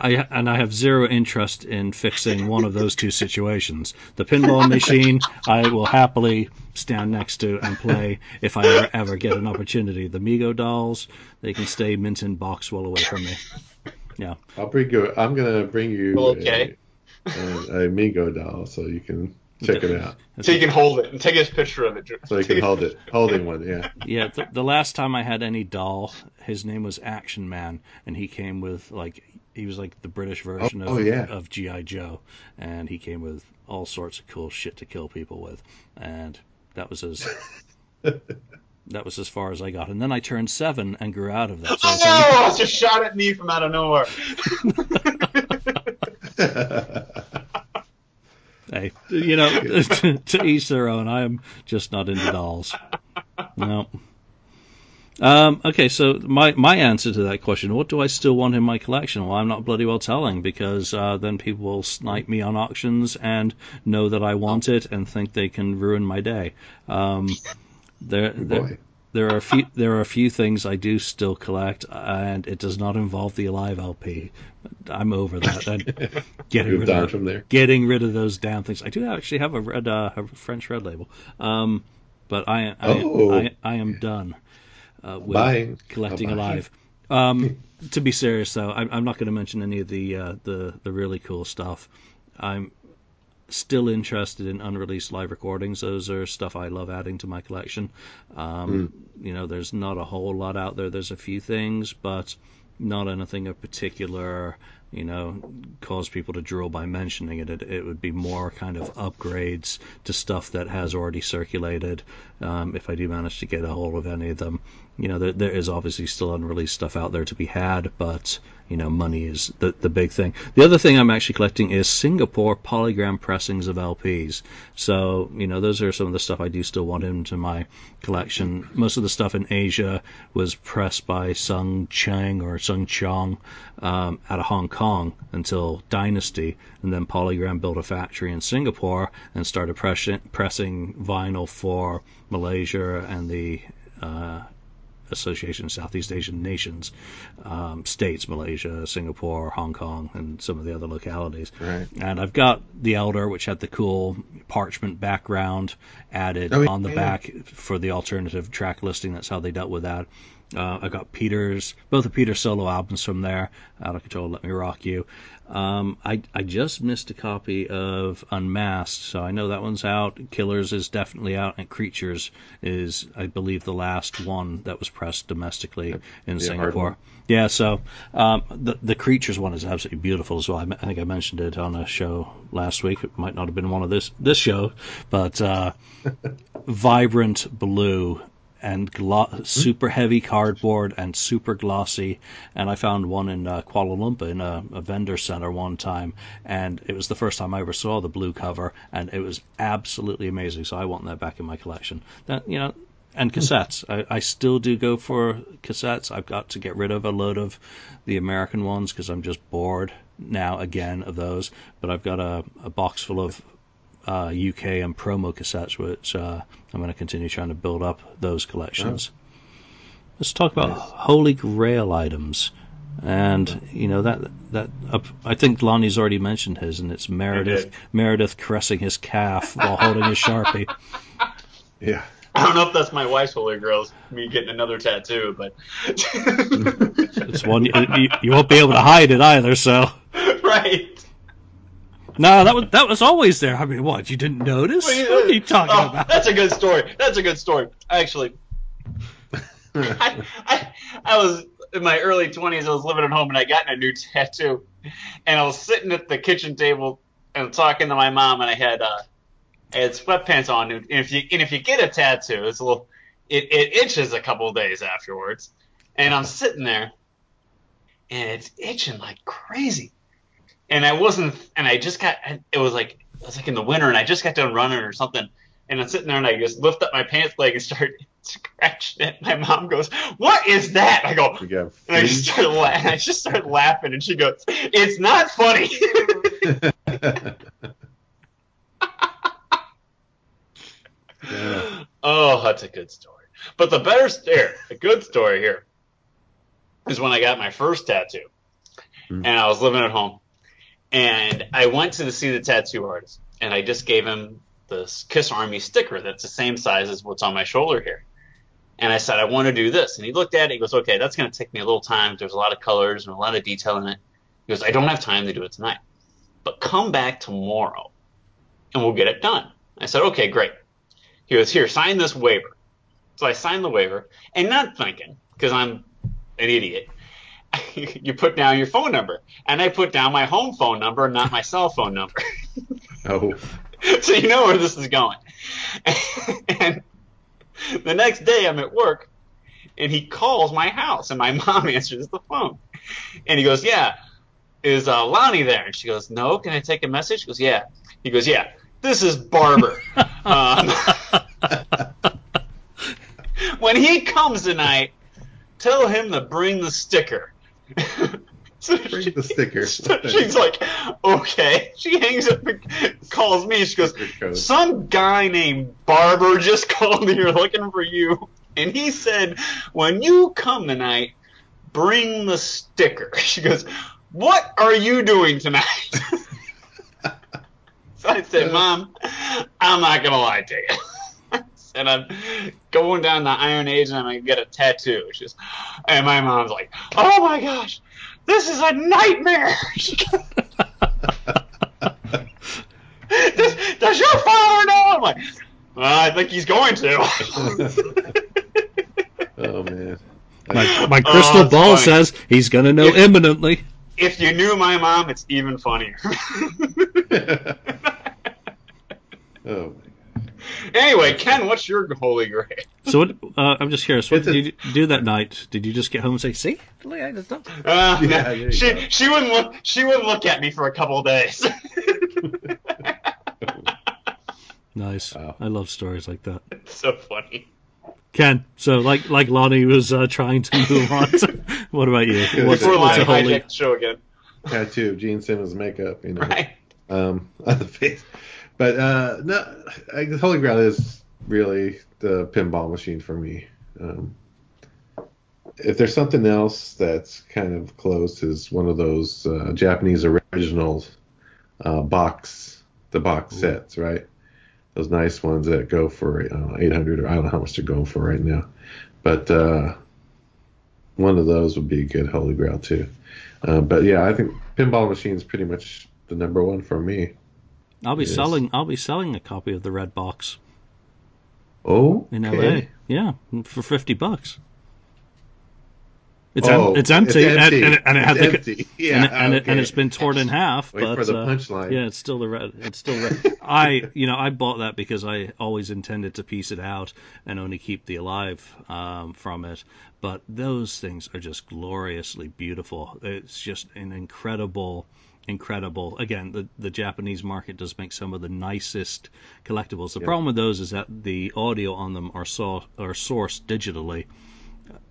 I and I have zero interest in fixing one of those two situations. The pinball machine, I will happily stand next to and play if I ever ever get an opportunity. The Mego dolls, they can stay mint in box well away from me. Yeah, I'll bring you. I'm gonna bring you Well, okay. a, a, a Mego doll so you can check it out. so you can hold it and take a picture of it. So you can hold it, holding one. Yeah. yeah. The, the last time I had any doll, his name was Action Man, and he came with like he was like the British oh, version oh, of yeah. of GI Joe, and he came with all sorts of cool shit to kill people with, and that was as that was as far as I got. And then I turned seven and grew out of that. So it's only- Oh, it just shot at me from out of nowhere. Hey, you know, to, to each their own. I am just not into dolls. No. Um, okay, so my my answer to that question: What do I still want in my collection? Well, I'm not bloody well telling because uh, then people will snipe me on auctions and know that I want it and think they can ruin my day. Um, there, there, there are a few there are a few things I do still collect, and it does not involve the Alive LP. I'm over that. And getting rid of from there. getting rid of those damn things. I do actually have a red uh, a French red label, um, but I I, Oh. I, I am done uh, with Buying. collecting I'll alive. Um, to be serious though, I'm, I'm not going to mention any of the uh, the the really cool stuff. I'm still interested in unreleased live recordings. Those are stuff I love adding to my collection. Um, You know, there's not a whole lot out there. There's a few things, but not anything of particular. You know, cause people to drool by mentioning it. It, it would be more kind of upgrades to stuff that has already circulated. Um, if I do manage to get a hold of any of them, you know, there, there is obviously still unreleased stuff out there to be had, but you know, money is the the big thing. The other thing I'm actually collecting is Singapore polygram pressings of LPs. So you know, those are some of the stuff I do still want into my collection. Most of the stuff in Asia was pressed by Sung Cheng or Sung Chong um, out of Hong Kong until Dynasty, and then Polygram built a factory in Singapore and started pressing pressing vinyl for Malaysia and the uh, Association of Southeast Asian Nations, um, states, Malaysia, Singapore, Hong Kong, and some of the other localities. Right. And I've got the Elder, which had the cool parchment background added Oh, on the yeah. back for the alternative track listing. That's how they dealt with that. Uh, I got Peter's, both of Peter's solo albums from there. Out of Control, Let Me Rock You. Um, I I just missed a copy of Unmasked, so I know that one's out. Killers is definitely out, and Creatures is, I believe, the last one that was pressed domestically in Singapore. Yeah, so um, the the Creatures one is absolutely beautiful as well. I, I think I mentioned it on a show last week. It might not have been one of this this show, but uh, vibrant blue and glo- super heavy cardboard and super glossy. And I found one in uh, Kuala Lumpur in a, a vendor center one time, and it was the first time I ever saw the blue cover, and it was absolutely amazing. So I want that back in my collection. That you know. And cassettes. I, I still do go for cassettes. I've got to get rid of a load of the American ones because I'm just bored now again of those. But I've got a, a box full of uh, UK and promo cassettes, which uh, I'm going to continue trying to build up those collections. Let's talk about Nice. Holy Grail items. And you know that that uh, I think Lonnie's already mentioned his, and it's Meredith. Meredith caressing his calf while holding his sharpie. Yeah. I don't know if that's my wife's holy grail, me getting another tattoo, but It's one you, you, you won't be able to hide it either. So right. No, that was that was always there. I mean, what you didn't notice? What are you talking Oh, about? That's a good story. That's a good story. Actually, I, I, I was in my early 20s. I was living at home and I got a new tattoo. And I was sitting at the kitchen table and talking to my mom, and I had uh, I had sweatpants on. And if you and if you get a tattoo, it's a little it, it itches a couple of days afterwards. And I'm sitting there, and it's itching like crazy. And I wasn't, and I just got. It was like it was like in the winter, and I just got done running or something. And I'm sitting there, and I just lift up my pants leg and start scratching it. My mom goes, "What is that?" I go, and I just started, la- I just started laughing, and she goes, "It's not funny." Yeah. oh, that's a good story. But the better story, the good story here, is when I got my first tattoo, Hmm. and I was living at home, and I went to see the tattoo artist, and I just gave him this Kiss Army sticker that's the same size as what's on my shoulder here. And I said, I want to do this. And he looked at it. He goes, okay, that's going to take me a little time. There's a lot of colors and a lot of detail in it. He goes, I don't have time to do it tonight, but come back tomorrow and we'll get it done. I said, okay, great. He goes, here, sign this waiver. So I signed the waiver and not thinking, because I'm an idiot, you put down your phone number. And I put down my home phone number, not my cell phone number. Oh. so you know where this is going. and the next day I'm at work and he calls my house and my mom answers the phone. And he goes, Yeah, is uh, Lonnie there? And she goes, No, can I take a message? She goes, Yeah. He goes, Yeah, this is Barber. um, when he comes tonight, tell him to bring the sticker. So Bring she- the sticker. so she's like, okay. She hangs up and calls me. She goes, some guy named Barber just called me here looking for you. And he said, when you come tonight, bring the sticker. She goes, what are you doing tonight? so I said, Mom, I'm not going to lie to you. I said, I'm going down the Iron Age and I'm going to get a tattoo. She goes, and my mom's like, oh my gosh, this is a nightmare. Does, does your father know? I'm like, well, I think he's going to. oh man. My, my oh, crystal Oh, ball funny. says he's going to know If- imminently. if you knew my mom, it's even funnier. oh anyway, Ken, what's your holy grail? So what, uh, I'm just curious. What It's a- did you do that night? Did you just get home and say, "See, look, I just don't." Uh, Yeah, there she go. she wouldn't look she wouldn't look at me for a couple of days. Nice. Wow. I love stories like that. It's so funny. Ken, so like like Lonnie was uh, trying to move on. To, what about you? What's, Before what's Lonnie a holy? hijacked the show again, Tattoo of Gene Simmons makeup, you know. right? um, on the face. But uh, no, I, the Holy Grail is really the pinball machine for me. Um, if there's something else that's kind of close, is one of those uh, Japanese originals uh, box, the box sets, right? Those nice ones that go for uh, 800 or I don't know how much they're going for right now, but uh, one of those would be a good Holy Grail too. Uh, but yeah, I think pinball machine is pretty much the number one for me. I'll be Yes. selling. I'll be selling a copy of the Red Box Oh, in okay. LA. Yeah, for fifty bucks. It's Oh, em- it's empty, It's empty. And, and, and it It's the, empty. Yeah, and, it- and, it, and okay. it's been torn in half. Wait but, for the uh, punchline. Yeah, it's still the red. It's still red. I, you know, I bought that because I always intended to piece it out and only keep the alive um, from it. But those things are just gloriously beautiful. It's just an incredible, incredible. Again, the the Japanese market does make some of the nicest collectibles. The Yeah. problem with those is that the audio on them are saw are sourced digitally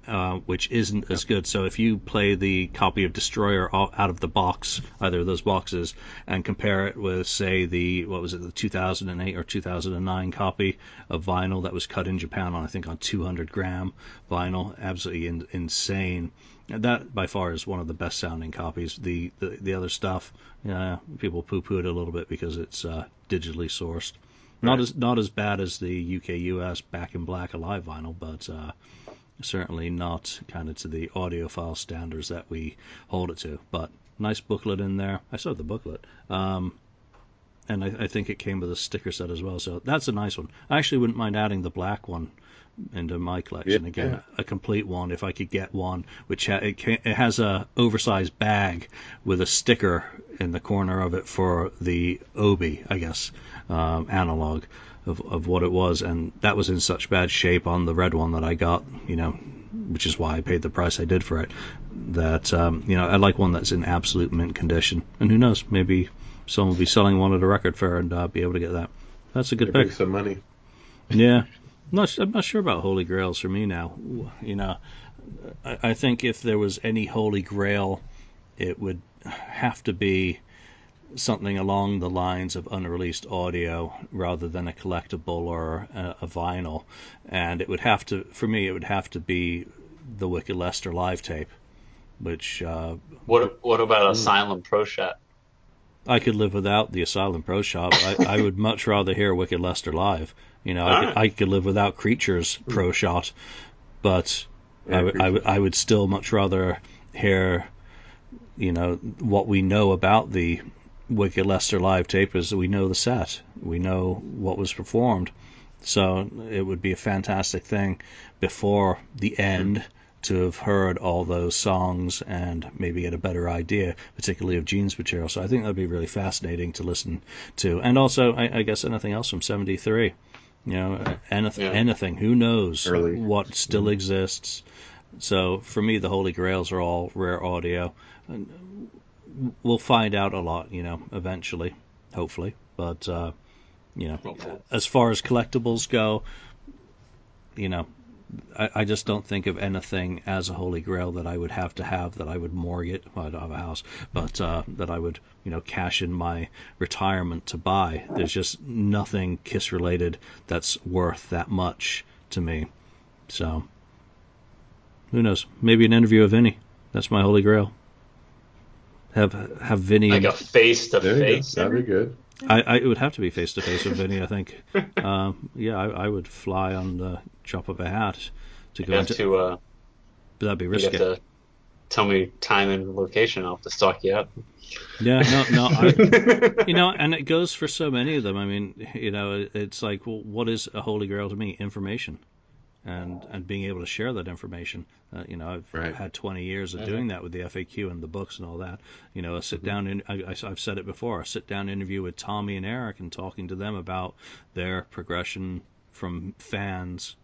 uh, which isn't as good. So if you play the copy of Destroyer out of the box, either of those boxes, and compare it with, say, the what was it, the 2008 or 2009 copy of vinyl that was cut in Japan on, I think, on 200 gram vinyl, absolutely in, insane. That by far is one of the best sounding copies. The the, the other stuff, yeah, people poo poo it a little bit because it's uh, digitally sourced. Not right. as not as bad as the UK US Back to Black Alive vinyl, but uh, certainly not kind of to the audiophile standards that we hold it to. But nice booklet in there. I saw the booklet. Um, and I, I, think it came with a sticker set as well. So that's a nice one. I actually wouldn't mind adding the black one into my collection yeah, again, yeah. a complete one if I could get one, which ha- it, can, it has a oversized bag with a sticker in the corner of it for the Obi, I guess, um, analog of, of what it was, and that was in such bad shape on the red one that I got, you know, which is why I paid the price I did for it. That um, you know, I like one that's in absolute mint condition, and who knows, maybe someone will be selling one at a record fair and uh, be able to get that. That's a good pick. Some money. Yeah, not, I'm not sure about Holy Grails for me now. You know, I, I think if there was any Holy Grail, it would have to be something along the lines of unreleased audio rather than a collectible or a, a, vinyl. And it would have to, for me, it would have to be the Wicked Lester live tape, which. Uh, what What about hmm. Asylum Pro Shot? I could live without the Asylum Pro Shot. I, I would much rather hear Wicked Lester live. You know, I could, I could, live without Creatures hmm. Pro Shot, but I, w- I, w- I would still much rather hear, you know, what we know about the Wicked Lester live tape is we know the set, we know what was performed, so it would be a fantastic thing before the end to have heard all those songs and maybe get a better idea, particularly of Gene's material. So I think that'd be really fascinating to listen to, and also I, I guess anything else from '73. You know, anything, yeah. anything. Who knows Early. what still mm-hmm. exists? So for me, the Holy Grails are all rare audio we'll find out a lot, you know, eventually, hopefully. But uh, you know, as far as collectibles go, you know, I, I, just don't think of anything as a holy grail that I would have to have that I would mortgage. Well, I don't have a house, but uh, that I would, you know, cash in my retirement to buy. There's just nothing Kiss related that's worth that much to me. So, who knows? Maybe an interview of Vinny. That's my holy grail have have Vinny like a face to face. That'd be good. I, I, it would have to be face to face with Vinny. I think. um, yeah, I, I, would fly on the drop of a hat to go into. To, uh, that'd be risky. To tell me time and location. I'll have to stalk you up. Yeah, no, no, I, you know, and it goes for so many of them. I mean, you know, it's like, well, what is a holy grail to me? Information and and being able to share that information. Uh, you know, I've right. had 20 years of mm-hmm. doing that with the FAQ and the books and all that. You know, a sit mm-hmm. down. In, I, have said it before. A sit down interview with Tommy and Eric and talking to them about their progression from fans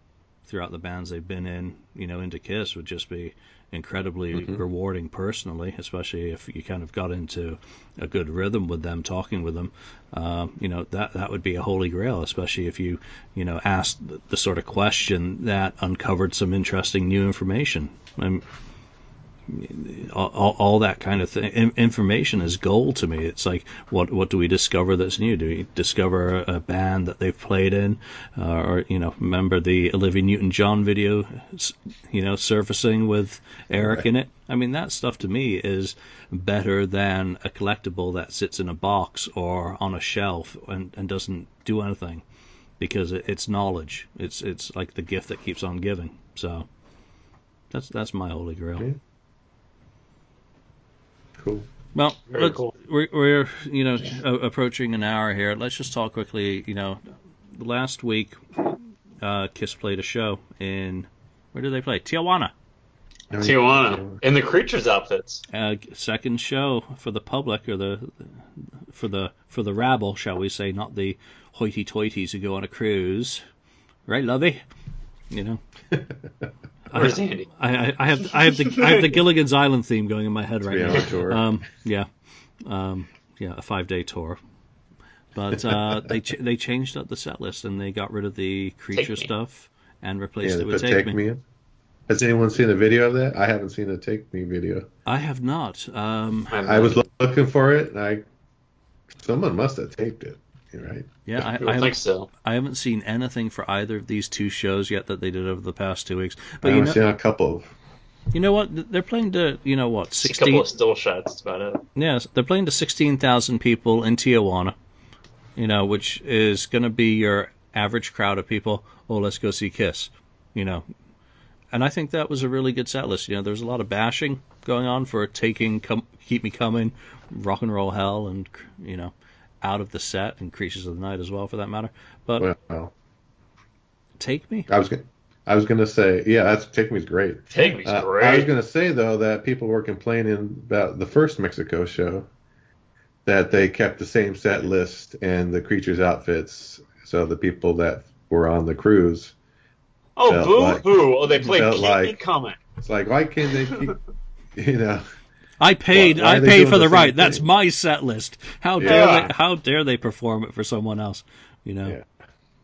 throughout the bands they've been in. You know, into Kiss would just be incredibly mm-hmm. rewarding personally, especially if you kind of got into a good rhythm with them, talking with them. Uh, you know that that would be a holy grail, especially if you you know asked the, the sort of question that uncovered some interesting new information. I'm, all, all, that kind of thing. information is gold to me. It's like, what what do we discover that's new? Do we discover a band that they've played in, uh, or you know, remember the Olivia Newton-John video, you know, surfacing with Eric right. in it? I mean, that stuff to me is better than a collectible that sits in a box or on a shelf and, and doesn't do anything, because it, it's knowledge. It's it's like the gift that keeps on giving. So. That's that's my holy grail. Yeah. Cool. Well, cool. we're, we're you know approaching an hour here. Let's just talk quickly. You know, last week, uh, Kiss played a show in where did they play? Tijuana. Tijuana in the creatures outfits. Uh, second show for the public or the for the for the rabble, shall we say, not the hoity-toities who go on a cruise, right, Lovey? You know. Where's I, Andy? I, I, have I have the I have the Gilligan's Island theme going in my head right now. Tour. Um, yeah, um, yeah, a five day tour. But uh, they ch- they changed up the set list and they got rid of the creature stuff and replaced yeah, it with Take, Me. me Has anyone seen a video of that? I haven't seen a take me video. I have not. Um, I was looking for it, and I someone must have taped it. You're right. yeah, I, I I haven't think so. I haven't seen anything for either of these two shows yet that they did over the past two weeks. I But you haven't know, seen a couple. Of, you know what? They're playing to you know what Just a couple of still shots. That's about it. Yes, they're playing to sixteen thousand people in Tijuana. You know, which is going to be your average crowd of people. Oh, let's go see Kiss. You know, and I think that was a really good set list. You know, there's a lot of bashing going on for taking come, Keep Me Coming, Rock and Roll Hell, and you know, out of the set and Creatures of the Night as well, for that matter. But well, Take Me, I was gonna, I was gonna say, yeah, that's take me's great. Take me's Uh, great. I was gonna say though that people were complaining about the first Mexico show that they kept the same set list and the creatures outfits, so the people that were on the cruise. oh, felt boo like- hoo! Oh, they played felt Keep Me like- Coming. It's like why can't they keep, you know? I paid. Why- why I paid for the the same right. That's thing? my set list. How dare they? How dare they perform it for someone else? You know. Yeah.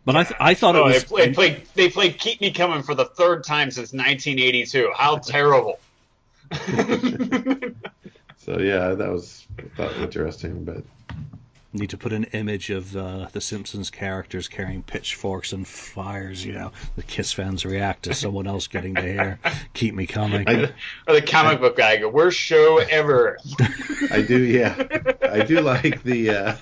But I, th- I thought it Oh, they was. played, played. They played Keep Me Coming for the third time since 1982. How terrible! So yeah, that was I thought interesting, but Need to put an image of uh, the Simpsons characters carrying pitchforks and fires. You know, the Kiss fans react to someone else getting the hair. Keep me coming. I, or the comic book guy go, "Worst show ever." I do, yeah, I do like the, uh,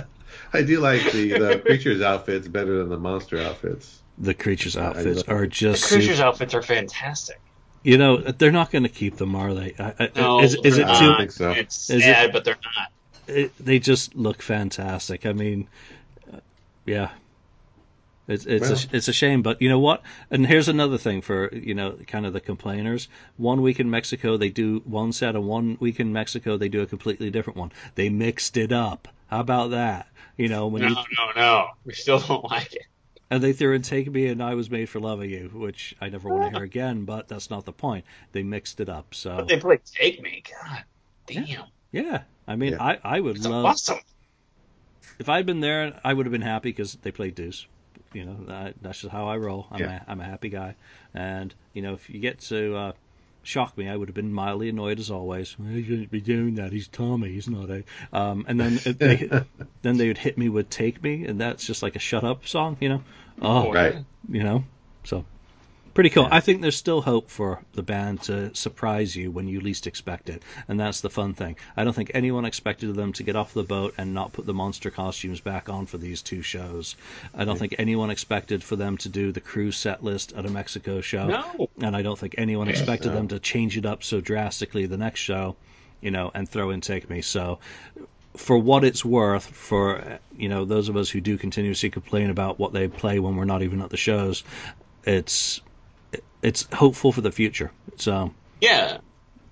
I do like the the creatures outfits better than the monster outfits. the creatures' outfits are just. Creatures su- outfits are fantastic. you know, they're not going to keep them, are they? I, I, No, is, is it I too? don't think so. It's Is it- but they're not. It, they just look fantastic. I mean, yeah, it's it's Well. a, it's a shame, but you know what? And here's another thing for you know kind of the complainers. One week in Mexico they do one set, and one week in Mexico they do a completely different one. They mixed it up. How about that? You know when No, you no, no. We still don't like it. and they threw in "Take Me" and "I Was Made for Loving You," which I never want to hear again. But that's not the point. They mixed it up. So But they play Take Me. God damn. yeah, I mean, Yeah. I I would It's love. awesome. if I'd been there, I would have been happy because they played Deuce. You know, that, that's just how I roll. I'm, Yeah. a, I'm a happy guy. And, you know, if you get to uh, shock me, I would have been mildly annoyed as always. He shouldn't be doing that. He's Tommy. He's not a. Um, and then they, then they would hit me with Take Me, and that's just like a shut up song, you know? Oh, Right. you know? So, pretty cool. I think there's still hope for the band to surprise you when you least expect it, and that's the fun thing. I don't think anyone expected them to get off the boat and not put the monster costumes back on for these two shows. I don't think anyone expected for them to do the cruise set list at a Mexico show, No. and I don't think anyone expected no. them to change it up so drastically the next show, you know, and throw in Take Me. So for what it's worth, for you know those of us who do continuously complain about what they play when we're not even at the shows, it's it's hopeful for the future. So Yeah.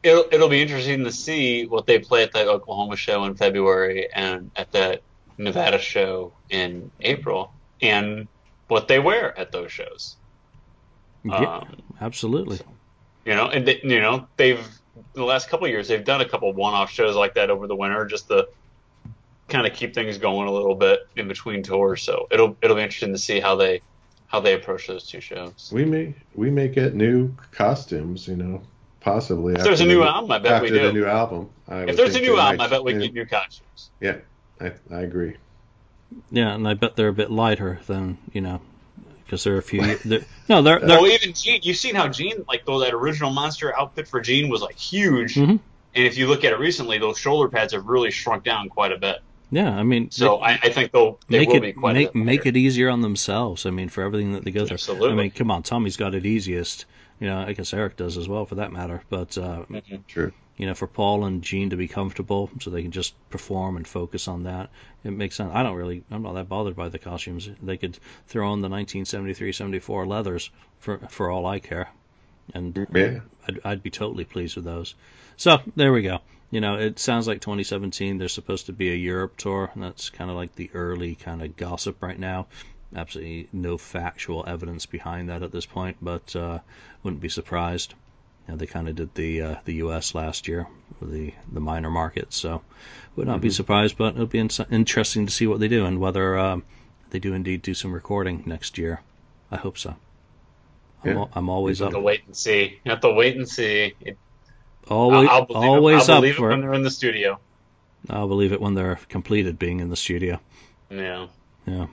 It'll, it'll be interesting to see what they play at the Oklahoma show in February and at the Nevada show in April and what they wear at those shows. yeah, Um, absolutely. you know, and they, you know they've the last couple of years they've done a couple one-off shows like that over the winter just to kind of keep things going a little bit in between tours. So it'll it'll be interesting to see how they how they approach those two shows. We may we may get new costumes, you know, possibly. If there's a after new the- album, I bet after we the do. new album. I If there's a new album, might- I bet we yeah, get new costumes. Yeah, I, I agree. Yeah, and I bet they're a bit lighter than you know because there are a few. they're- no, they're, they're Well, even Gene, you've seen how Gene, like though that original monster outfit for Gene was like huge, Mhm. and if you look at it recently, those shoulder pads have really shrunk down quite a bit. Yeah. I mean, So they- I, I think they'll they make will it be quite make a make it easier on themselves. I mean, for everything that they go through. Absolutely. I mean, come on, Tommy's got it easiest. You know, I guess Eric does as well, for that matter. But uh, Mhm. True. you know, for Paul and Gene to be comfortable, so they can just perform and focus on that. It makes sense. I don't really, I'm not that bothered by the costumes. They could throw on the 1973-74 leathers for for all I care, and Yeah. I'd, I'd be totally pleased with those. So there we go. You know, it sounds like 2017. There's supposed to be a Europe tour, and that's kind of like the early kind of gossip right now. Absolutely no factual evidence behind that at this point, but uh, wouldn't be surprised. You know, they kind of did the uh, the U.S. last year with the the minor markets, so would not be surprised. But it'll be in- interesting to see what they do and whether um, they do indeed do some recording next year. I hope so. I'm, Yeah. al- I'm always You up. have to wait and see. You have to wait and see. It, Always, I'll, I'll believe always it. I'll up believe for it when it. they're in the studio. I'll believe it when they're completed being in the studio. Yeah. Yeah.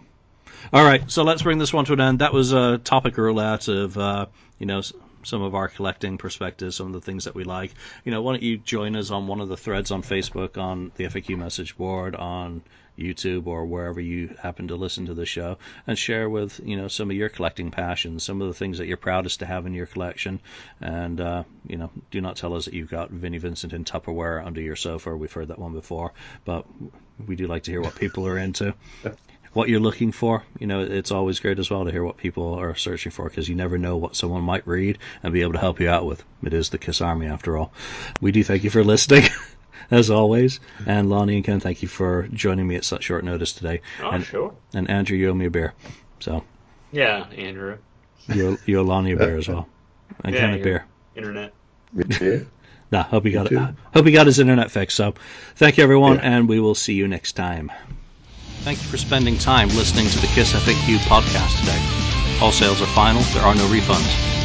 All right, so let's bring this one to an end. That was a topic roulette of, uh, you know, some of our collecting perspectives, some of the things that we like. You know, why don't you join us on one of the threads on Facebook, on the FAQ message board, on YouTube, or wherever you happen to listen to the show, and share with you know some of your collecting passions, some of the things that you're proudest to have in your collection, and uh, you know, do not tell us that you've got Vinnie Vincent in Tupperware under your sofa. We've heard that one before, but we do like to hear what people are into what you're looking for. You know, it's always great as well to hear what people are searching for because you never know what someone might read and be able to help you out with. It is the Kiss Army after all. We do thank you for listening. As always, and Lonnie and Ken, thank you for joining me at such short notice today. Oh, and, sure. and Andrew, you owe me a beer, so Yeah, Andrew. you owe, you owe Lonnie a beer as well, and Yeah, Ken a beer. Internet. Yeah. Nah, hope he got it. too. Hope he got his internet fixed. So, thank you everyone, Yeah. and we will see you next time. Thank you for spending time listening to the Kiss FAQ podcast today. All sales are final. There are no refunds.